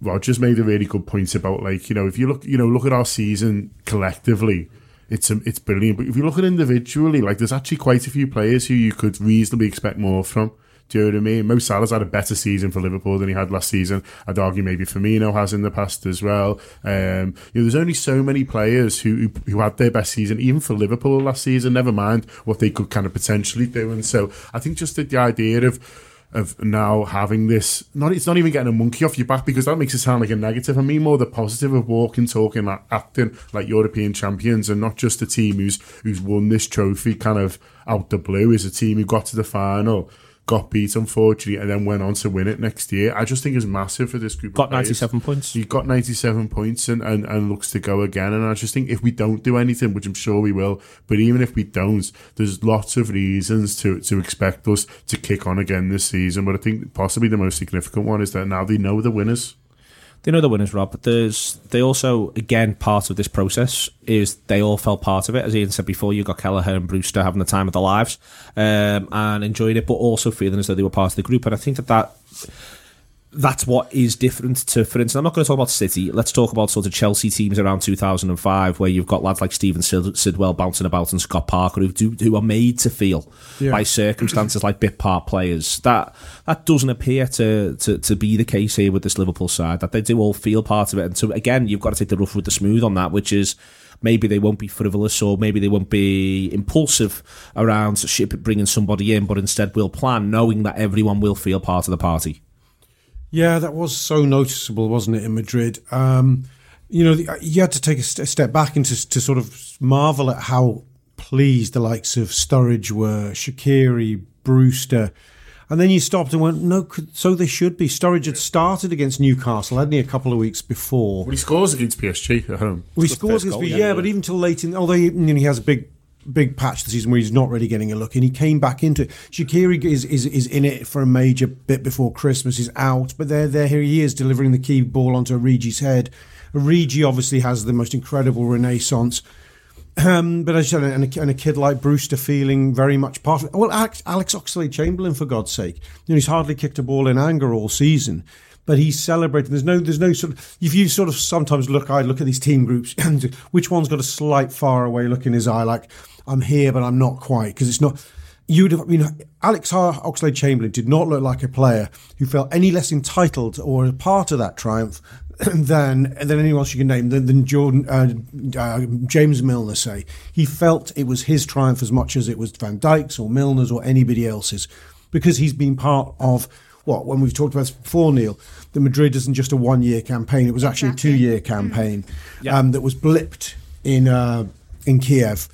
Rogers made a really good point about like you know if you look you know look at our season collectively, it's um, it's brilliant. But if you look at individually, like there's actually quite a few players who you could reasonably expect more from. Do you know what I mean? Mo Salah's had a better season for Liverpool than he had last season. I'd argue maybe Firmino has in the past as well. Um, you know, there's only so many players who, who who had their best season, even for Liverpool last season. Never mind what they could kind of potentially do. And so I think just the, the idea of of now having this not it's not even getting a monkey off your back because that makes it sound like a negative. I mean more the positive of walking, talking, like, acting like European champions and not just a team who's who's won this trophy kind of out the blue. Is a team who got to the final, got beat unfortunately, and then went on to win it next year. I just think is massive for this group. Got of 97 points. He got 97 points and, and, and looks to go again. And I just think if we don't do anything, which I'm sure we will, but even if we don't, there's lots of reasons to, to expect us to kick on again this season. But I think possibly the most significant one is that now they know the winners. They know the winners, Rob. But there's they also again part of this process is they all felt part of it. As Ian said before, you got Kelleher and Brewster having the time of their lives um, and enjoying it, but also feeling as though they were part of the group. And I think that that that's what is different to, for instance, I'm not going to talk about City. Let's talk about sort of Chelsea teams around 2005, where you've got lads like Steven Sid- Sidwell bouncing about and Scott Parker who do, who are made to feel Yeah. by circumstances like bit part players. That that doesn't appear to, to to be the case here with this Liverpool side. That they do all feel part of it, and so again, you've got to take the rough with the smooth on that, which is. Maybe they won't be frivolous, or maybe they won't be impulsive around bringing somebody in, but instead we'll plan, knowing that everyone will feel part of the party. Yeah, that was so noticeable, wasn't it, in Madrid? Um, you know, the- you had to take a, st- a step back and to, to sort of marvel at how pleased the likes of Sturridge were, Shaqiri, Brewster. And then you stopped and went, no, could- so they should be. Sturridge had started against Newcastle, hadn't he, a couple of weeks before? Well, he scores against PSG at home. Well, he scores against goal, yeah, yeah. but even till late in, although he, you know, he has a big, big patch this season where he's not really getting a look, and he came back into it. Shaqiri is, is is in it for a major bit before Christmas. He's out, but there, there, here he is delivering the key ball onto Origi's head. Origi obviously has the most incredible renaissance. Um, but as you said, and a, and a kid like Brewster feeling very much part of it. Well, Alex, Alex Oxlade Chamberlain, for God's sake, you know, he's hardly kicked a ball in anger all season, but he's celebrating. There's no, there's no sort of. If you sort of sometimes look, I look at these team groups, which one's got a slight far away look in his eye, like I'm here, but I'm not quite, because it's not. You would have, I mean, Alex Oxlade Chamberlain did not look like a player who felt any less entitled or a part of that triumph than than anyone else you can name than, than Jordan uh, uh, James Milner say he felt it was his triumph as much as it was Van Dijk's or Milner's or anybody else's because he's been part of what when we've talked about this before Neil the Madrid isn't just a one year campaign it was actually Exactly. a two year campaign um, that was blipped in uh, in Kiev.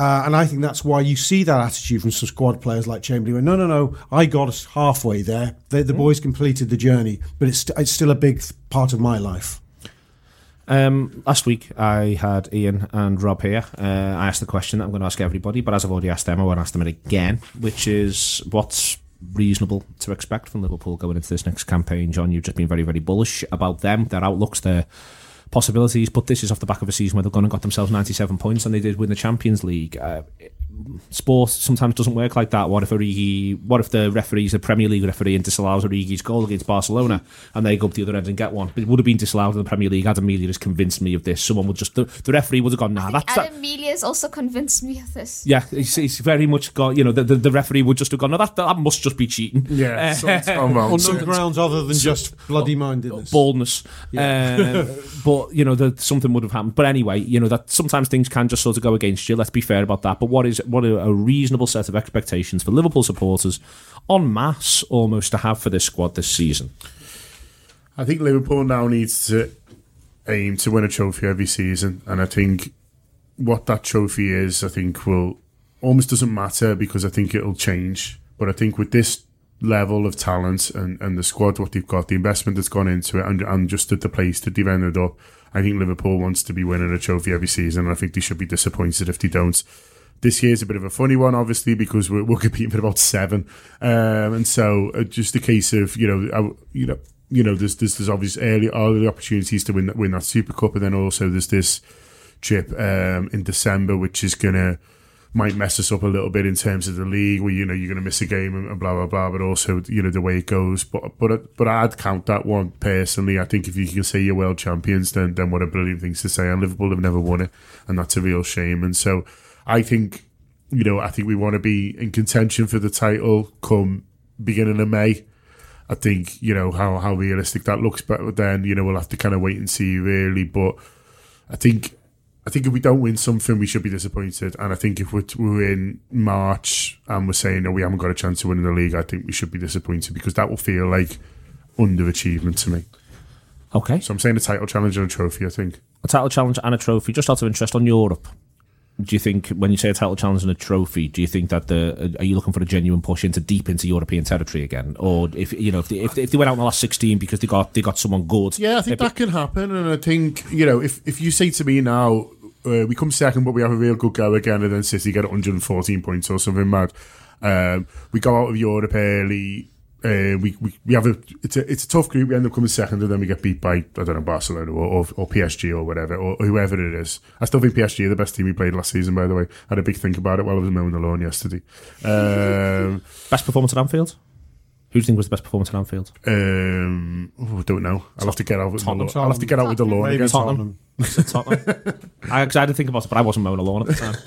Uh, and I think that's why you see that attitude from some squad players like Chamberlain. No, no, no, I got us halfway there. The, the boys completed the journey, but it's, it's still a big th- part of my life. Um, last week I had Ian and Rob here. Uh, I asked the question that I'm going to ask everybody, but as I've already asked them, I won't ask them it again, which is what's reasonable to expect from Liverpool going into this next campaign. John, you've just been very, very bullish about them, their outlooks, their possibilities. But this is off the back of a season where they've gone and got themselves 97 points and they did win the Champions League. Uh, sport sometimes doesn't work like that. What if Origi, what if the referee's a Premier League referee and disallows Origi's goal against Barcelona and they go up the other end and get one? It would have been disallowed in the Premier League. Adam Melia has convinced me of this. Someone would just, the, the referee would have gone, nah, that's that. Adam Media's also convinced me of this. Yeah, he's, he's very much got, you know, the, the, the referee would just have gone, no, that, that must just be cheating. Yeah, something's gone wrong. On no grounds other than just bloody mindedness. Boldness. Uh, but, you know, that something would have happened. But anyway, you know, that sometimes things can just sort of go against you. Let's be fair about that. But what is, what are a reasonable set of expectations for Liverpool supporters en masse almost to have for this squad this season? I think Liverpool now needs to aim to win a trophy every season, and I think what that trophy is, I think will almost doesn't matter because I think it'll change. But I think with this level of talent and, and the squad, what they've got, the investment that's gone into it, and, and just at the place that they've ended up, I think Liverpool wants to be winning a trophy every season, and I think they should be disappointed if they don't. This year's a bit of a funny one, obviously, because we're, we're competing for about seven, um, and so uh, just a case of you know, I, you know, you know, there's there's, there's obviously early early opportunities to win that win that Super Cup, and then also there's this trip um, in December, which is gonna might mess us up a little bit in terms of the league, where you know you're going to miss a game and, blah blah blah. But also, you know, the way it goes. But but but I'd count that one personally. I think if you can say you're world champions, then then what a brilliant thing to say. And Liverpool have never won it, and that's a real shame. And so I think you know I think we want to be in contention for the title come beginning of May. I think you know how how realistic that looks, but then you know we'll have to kind of wait and see really. But I think I think if we don't win something, we should be disappointed. And I think if we're, we're in March and we're saying, no, we haven't got a chance to win in the league, I think we should be disappointed because that will feel like underachievement to me. Okay. So I'm saying a title challenge and a trophy, I think. A title challenge and a trophy, just out of interest on Europe. Do you think when you say a title challenge and a trophy, do you think that the uh, are you looking for a genuine push into deep into European territory again, or if you know if they, if they, if they went out in the last sixteen because they got they got someone good? Yeah, I think that can happen, and I think you know if if you say to me now uh, we come second, but we have a real good go again, and then City get 114 points or something mad. Um, we go out of Europe early. Uh, we, we we have a it's a it's a tough group. We end up coming second, and then we get beat by I don't know Barcelona or, or, or PSG or whatever or whoever it is. I still think PSG are the best team we played last season. By the way, I had a big think about it while I was mowing the lawn yesterday. Um, Best performance at Anfield. Who do you think was the best performance at Anfield? um, oh, I don't know. I'll have to get out. With the Tottenham. lawn. I'll have to get out with the lawn Maybe again. Tottenham. Tottenham. I, 'cause I had to think about it, but I wasn't mowing a lawn at the time.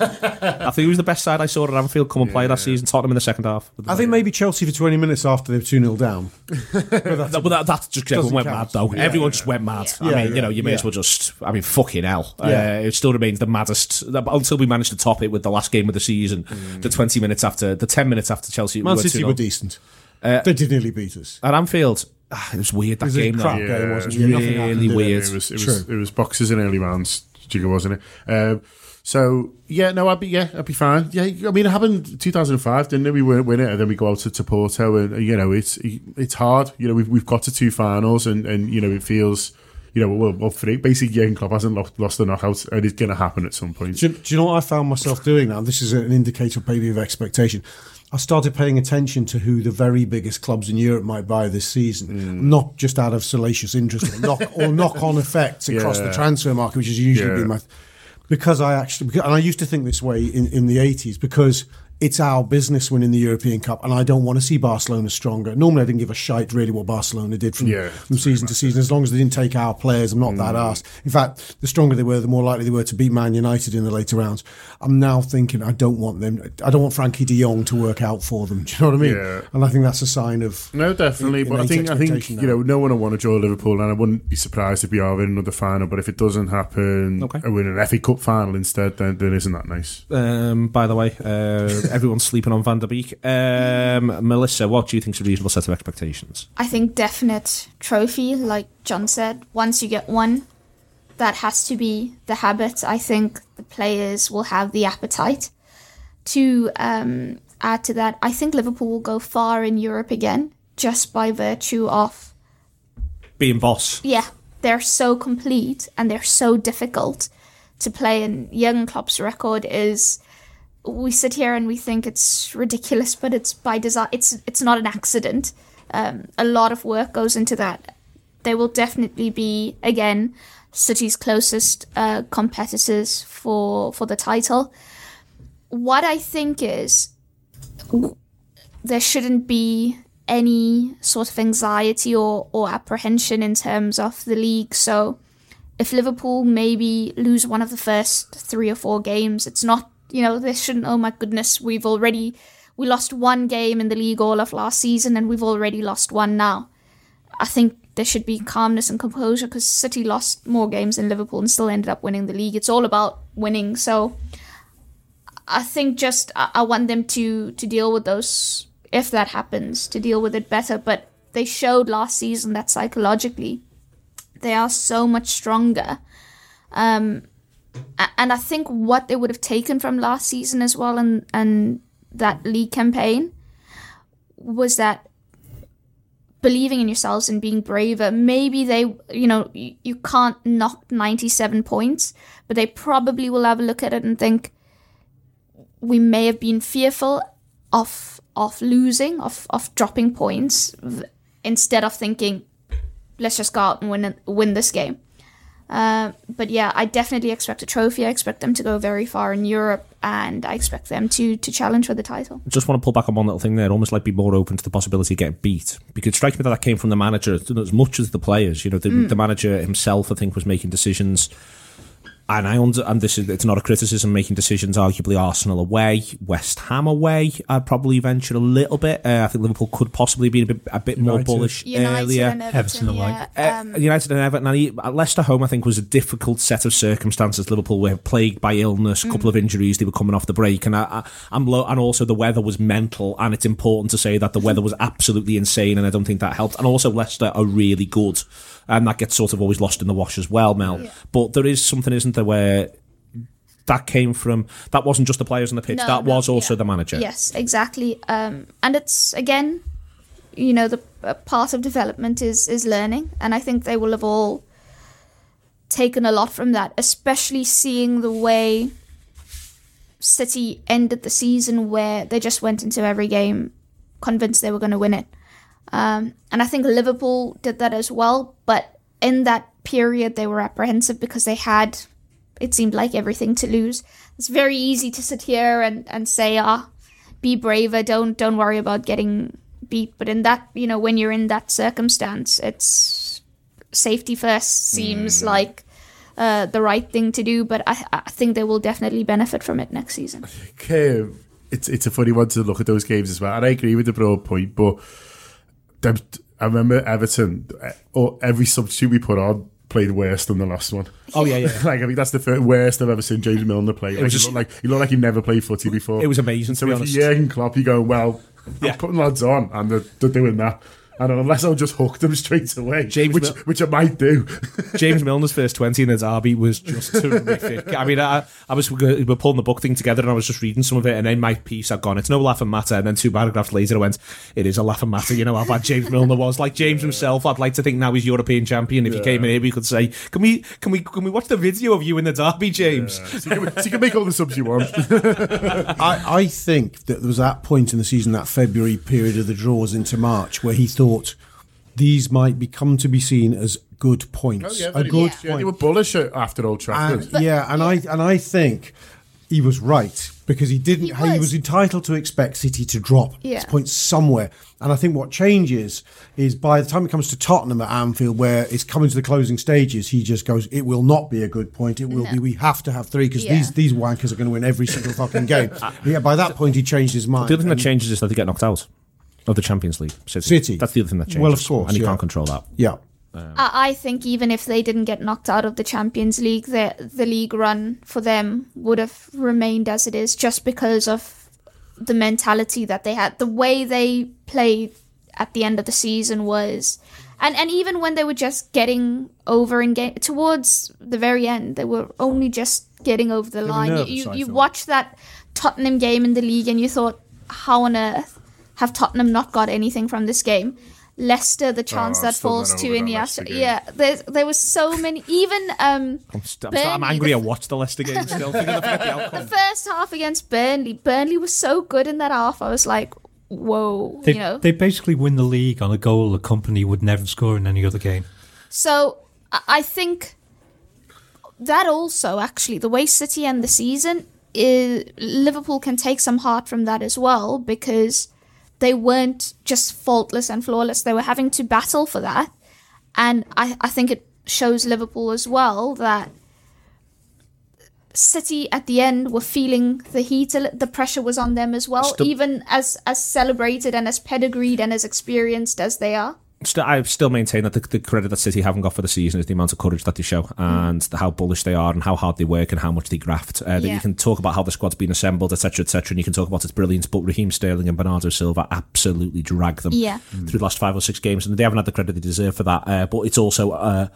I think it was the best side I saw at Anfield come and play that season. Tottenham in the second half. I think maybe Chelsea for 20 minutes after they were 2 0 down. That, but that, that's just everyone went count. mad though. Yeah. Everyone just went mad. I Yeah, mean, you know, you may yeah. as well just. I mean, fucking hell. Yeah. Uh, it still remains the maddest until we managed to top it with the last game of the season. The twenty minutes after, the ten minutes after Chelsea. Man were City 2-0. were decent. They did nearly beat us. at Anfield. ah, it was weird that It was a game. crap though. game, Yeah, wasn't it's it? Nothing really happened, did it? weird. It was it was it was boxes in early rounds, Jigger, wasn't it? Um, so yeah, no, I'd be yeah, I'd be fine. Yeah, I mean, it happened 2005, didn't it? We weren't winning it, and then we go out to, to Porto, and uh, you know, it's it's hard. You know, we've we've got to two finals, and and you know, it feels. You know, well, well three. Basically, Jurgen Klopp hasn't lost, lost the knockout, and it's going to happen at some point. Do you, do you know what I found myself doing now? This is an indicator maybe of expectation. I started paying attention to who the very biggest clubs in Europe might buy this season, mm. not just out of salacious interest or knock or knock on effects across the transfer market, which is usually Yeah. been my. Because I actually, because, and I used to think this way in, in the 80s, because it's our business winning the European Cup, and I don't want to see Barcelona stronger. Normally, I didn't give a shite really what Barcelona did from, Yeah, from season to season, as long as they didn't take our players. I'm not that arsed. In fact, the stronger they were, the more likely they were to beat Man United in the later rounds. I'm now thinking I don't want them. I don't want Frankie De Jong to work out for them. Do you know what I mean? Yeah. And I think that's a sign of No, definitely. But I think I think expectation you know no one will want to draw Liverpool, and I wouldn't be surprised if we are in another final. But if it doesn't happen, Okay. and we're in an FA Cup final instead, then, then isn't that nice? Um, by the way, uh, everyone's sleeping on Van der Beek. Um, Melissa, what do you think is a reasonable set of expectations? I think definite trophy, like John said. Once you get one, that has to be the habit. I think the players will have the appetite to um, add to that. I think Liverpool will go far in Europe again, just by virtue of Being boss. yeah, they're so complete and they're so difficult to play. And Jurgen Klopp's record is. We sit here and we think it's ridiculous, but it's by design. It's it's not an accident. Um, a lot of work goes into that. They will definitely be again City's closest uh, competitors for for the title. What I think is there shouldn't be any sort of anxiety or, or apprehension in terms of the league. So if Liverpool maybe lose one of the first three or four games, it's not, you know, they shouldn't, oh my goodness, we've already, we lost one game in the league all of last season and we've already lost one now. I think there should be calmness and composure because City lost more games than Liverpool and still ended up winning the league. It's all about winning. So I think just I, I want them to to deal with those if that happens to deal with it better. But they showed last season that psychologically they are so much stronger. Um, and I think what they would have taken from last season as well and and that league campaign was that believing in yourselves and being braver. Maybe they, you know, you, you can't knock 97 points, but they probably will have a look at it and think we may have been fearful of of losing, of of dropping points, instead of thinking, let's just go out and win win this game. Uh, but yeah, I definitely expect a trophy. I expect them to go very far in Europe, and I expect them to to challenge for the title. just want to pull back on one little thing there, almost like be more open to the possibility of getting beat. Because it strikes me that that came from the manager as much as the players. You know, the, the manager himself, I think, was making decisions. And I under, and this is it's not a criticism making decisions. Arguably, Arsenal away, West Ham away. I'd probably venture a little bit. Uh, I think Liverpool could possibly be a bit, a bit more bullish United earlier. and Everton, Everton away. yeah. Uh, Um, United and Everton. And Leicester home, I think, was a difficult set of circumstances. Liverpool were plagued by illness, a couple of injuries. They were coming off the break, and I, I, I'm low. And also, the weather was mental. And it's important to say that the weather was absolutely insane, and I don't think that helped. And also, Leicester are really good, and that gets sort of always lost in the wash as well, Mel. But there is something, isn't there, where that came from? That wasn't just the players on the pitch. No, that no, was also yeah. the manager. Yes, exactly. Um, and it's again, you know, the uh, part of development is is learning, and I think they will have all taken a lot from that, especially seeing the way City ended the season, where they just went into every game convinced they were going to win it. Um, and I think Liverpool did that as well, but in that period they were apprehensive because they had it seemed like everything to lose. It's very easy to sit here and, and say, ah, be braver, don't don't worry about getting beat. But in that, you know, when you're in that circumstance, it's safety first seems like uh, the right thing to do. But I, I think they will definitely benefit from it next season. Okay, it's it's a funny one to look at those games as well. And I agree with the broad point, but I remember Everton, uh, or every substitute we put on played worse than the last one. Oh yeah, yeah. like I think that's the first, worst I've ever seen James Milner play. Like, was just- looked like he looked like he never played footy before. It was amazing, to So be if honest. you're Jurgen Klopp, you go, well, Yeah. I'm putting lads on, and they're, they're doing that. And unless I'll just hook them straight away, James which Mil- which I might do. James Milner's first 20 in the derby was just terrific. I mean, I, I was we were pulling the book thing together and I was just reading some of it, and then my piece had gone, it's no laughing matter. And then two paragraphs later, I went, it is a laughing matter. You know how bad James Milner was. Like James himself, I'd like to think now he's European champion. If he came in here, we could say, can we, can we, can we watch the video of you in the derby, James? so, you can, so you can make all the subs you want. I, I think that there was that point in the season, that February period of the draws into March, where he thought these might become to be seen as good points. Oh, a very good much. Yeah, they were bullish uh, after Old Trafford. And, yeah, and I and I think he was right because he didn't. He He was. was. entitled to expect City to drop Yeah. his points somewhere. And I think what changes is by the time it comes to Tottenham at Anfield, where it's coming to the closing stages, he just goes, "It will not be a good point. It will No. be. We have to have three because Yeah. these these wankers are going to win every single fucking game." yeah, by that point, he changed his mind. The other thing that And- changes is that they get knocked out of the Champions League. City. City. That's the other thing that changes. Well, of course, And you yeah. can't control that. yeah. Um, I, I think even if they didn't get knocked out of the Champions League, the the league run for them would have remained as it is, just because of the mentality that they had. The way they played at the end of the season was, and and even when they were just getting over and get towards the very end, they were only just getting over the were line. nervous, you I you thought. watched that Tottenham game in the league, and you thought, how on earth have Tottenham not got anything from this game? Leicester, the chance I'm that falls to over Iniesta. Yeah, there there was so many. Even um, I'm, st- I'm, I'm angry the I f- watched the Leicester game still. thinking I forget the the first half against Burnley, Burnley was so good in that half. I was like, whoa, They, you know. they basically win the league on a goal the Kompany would never score in any other game. So I- I think that also actually the way City end the season is Liverpool can take some heart from that as well because they weren't just faultless and flawless. They were having to battle for that. And I, I think it shows Liverpool as well that City at the end were feeling the heat, the pressure was on them as well, even as as celebrated and as pedigreed and as experienced as they are. Still, I still maintain that the, the credit that City haven't got for the season is the amount of courage that they show and the, how bullish they are and how hard they work and how much they graft. Uh, that Yeah. you can talk about how the squad's been assembled, etc., etc., and you can talk about its brilliance, but Raheem Sterling and Bernardo Silva absolutely drag them Yeah. through the last five or six games, and they haven't had the credit they deserve for that. Uh, but it's also uh,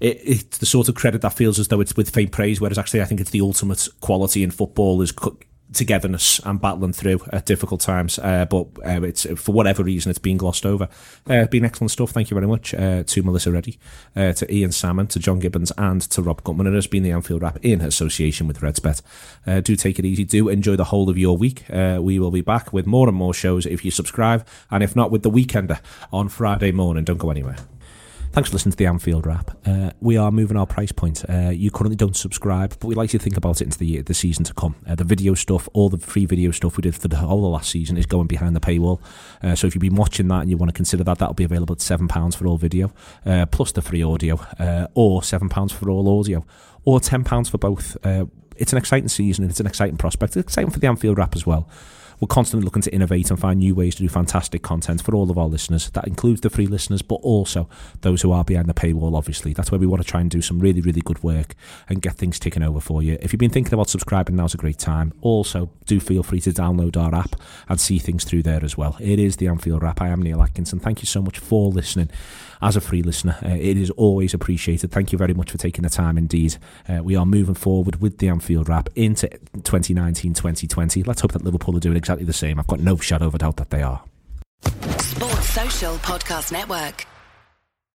it, it's the sort of credit that feels as though it's with faint praise, whereas actually I think it's the ultimate quality in football is. co- Togetherness and battling through at difficult times, uh, but uh, it's for whatever reason it's been glossed over. Uh, been excellent stuff. Thank you very much uh, to Melissa Reddy, uh, to Ian Salmon, to John Gibbons, and to Rob Gutmann. It has been the Anfield Wrap in association with RedsBet. Uh, do take it easy. Do enjoy the whole of your week. Uh, we will be back with more and more shows if you subscribe, and if not, with the Weekender on Friday morning. Don't go anywhere. Thanks for listening to the Anfield Wrap. Uh, we are moving our price point. Uh, you currently don't subscribe, but we'd like you to think about it into the the season to come. Uh, the video stuff, all the free video stuff we did for the whole of last season is going behind the paywall. Uh, so if you've been watching that and you want to consider that, that'll be available at £7 for all video, uh, plus the free audio, uh, or £7 for all audio, or £10 for both. It's an exciting season and it's an exciting prospect. It's exciting for the Anfield Wrap as well. We're constantly looking to innovate and find new ways to do fantastic content for all of our listeners. That includes the free listeners, but also those who are behind the paywall, obviously. That's where we want to try and do some really, really good work and get things ticking over for you. If you've been thinking about subscribing, now's a great time. Also, do feel free to download our app and see things through there as well. It is the Anfield Wrap. I am Neil Atkinson. Thank you so much for listening. As a free listener, uh, it is always appreciated. Thank you very much for taking the time indeed. Uh, we are moving forward with the Anfield Wrap into 2019 2020. Let's hope that Liverpool are doing exactly the same. I've got no shadow of a doubt that they are. Sports Social Podcast Network.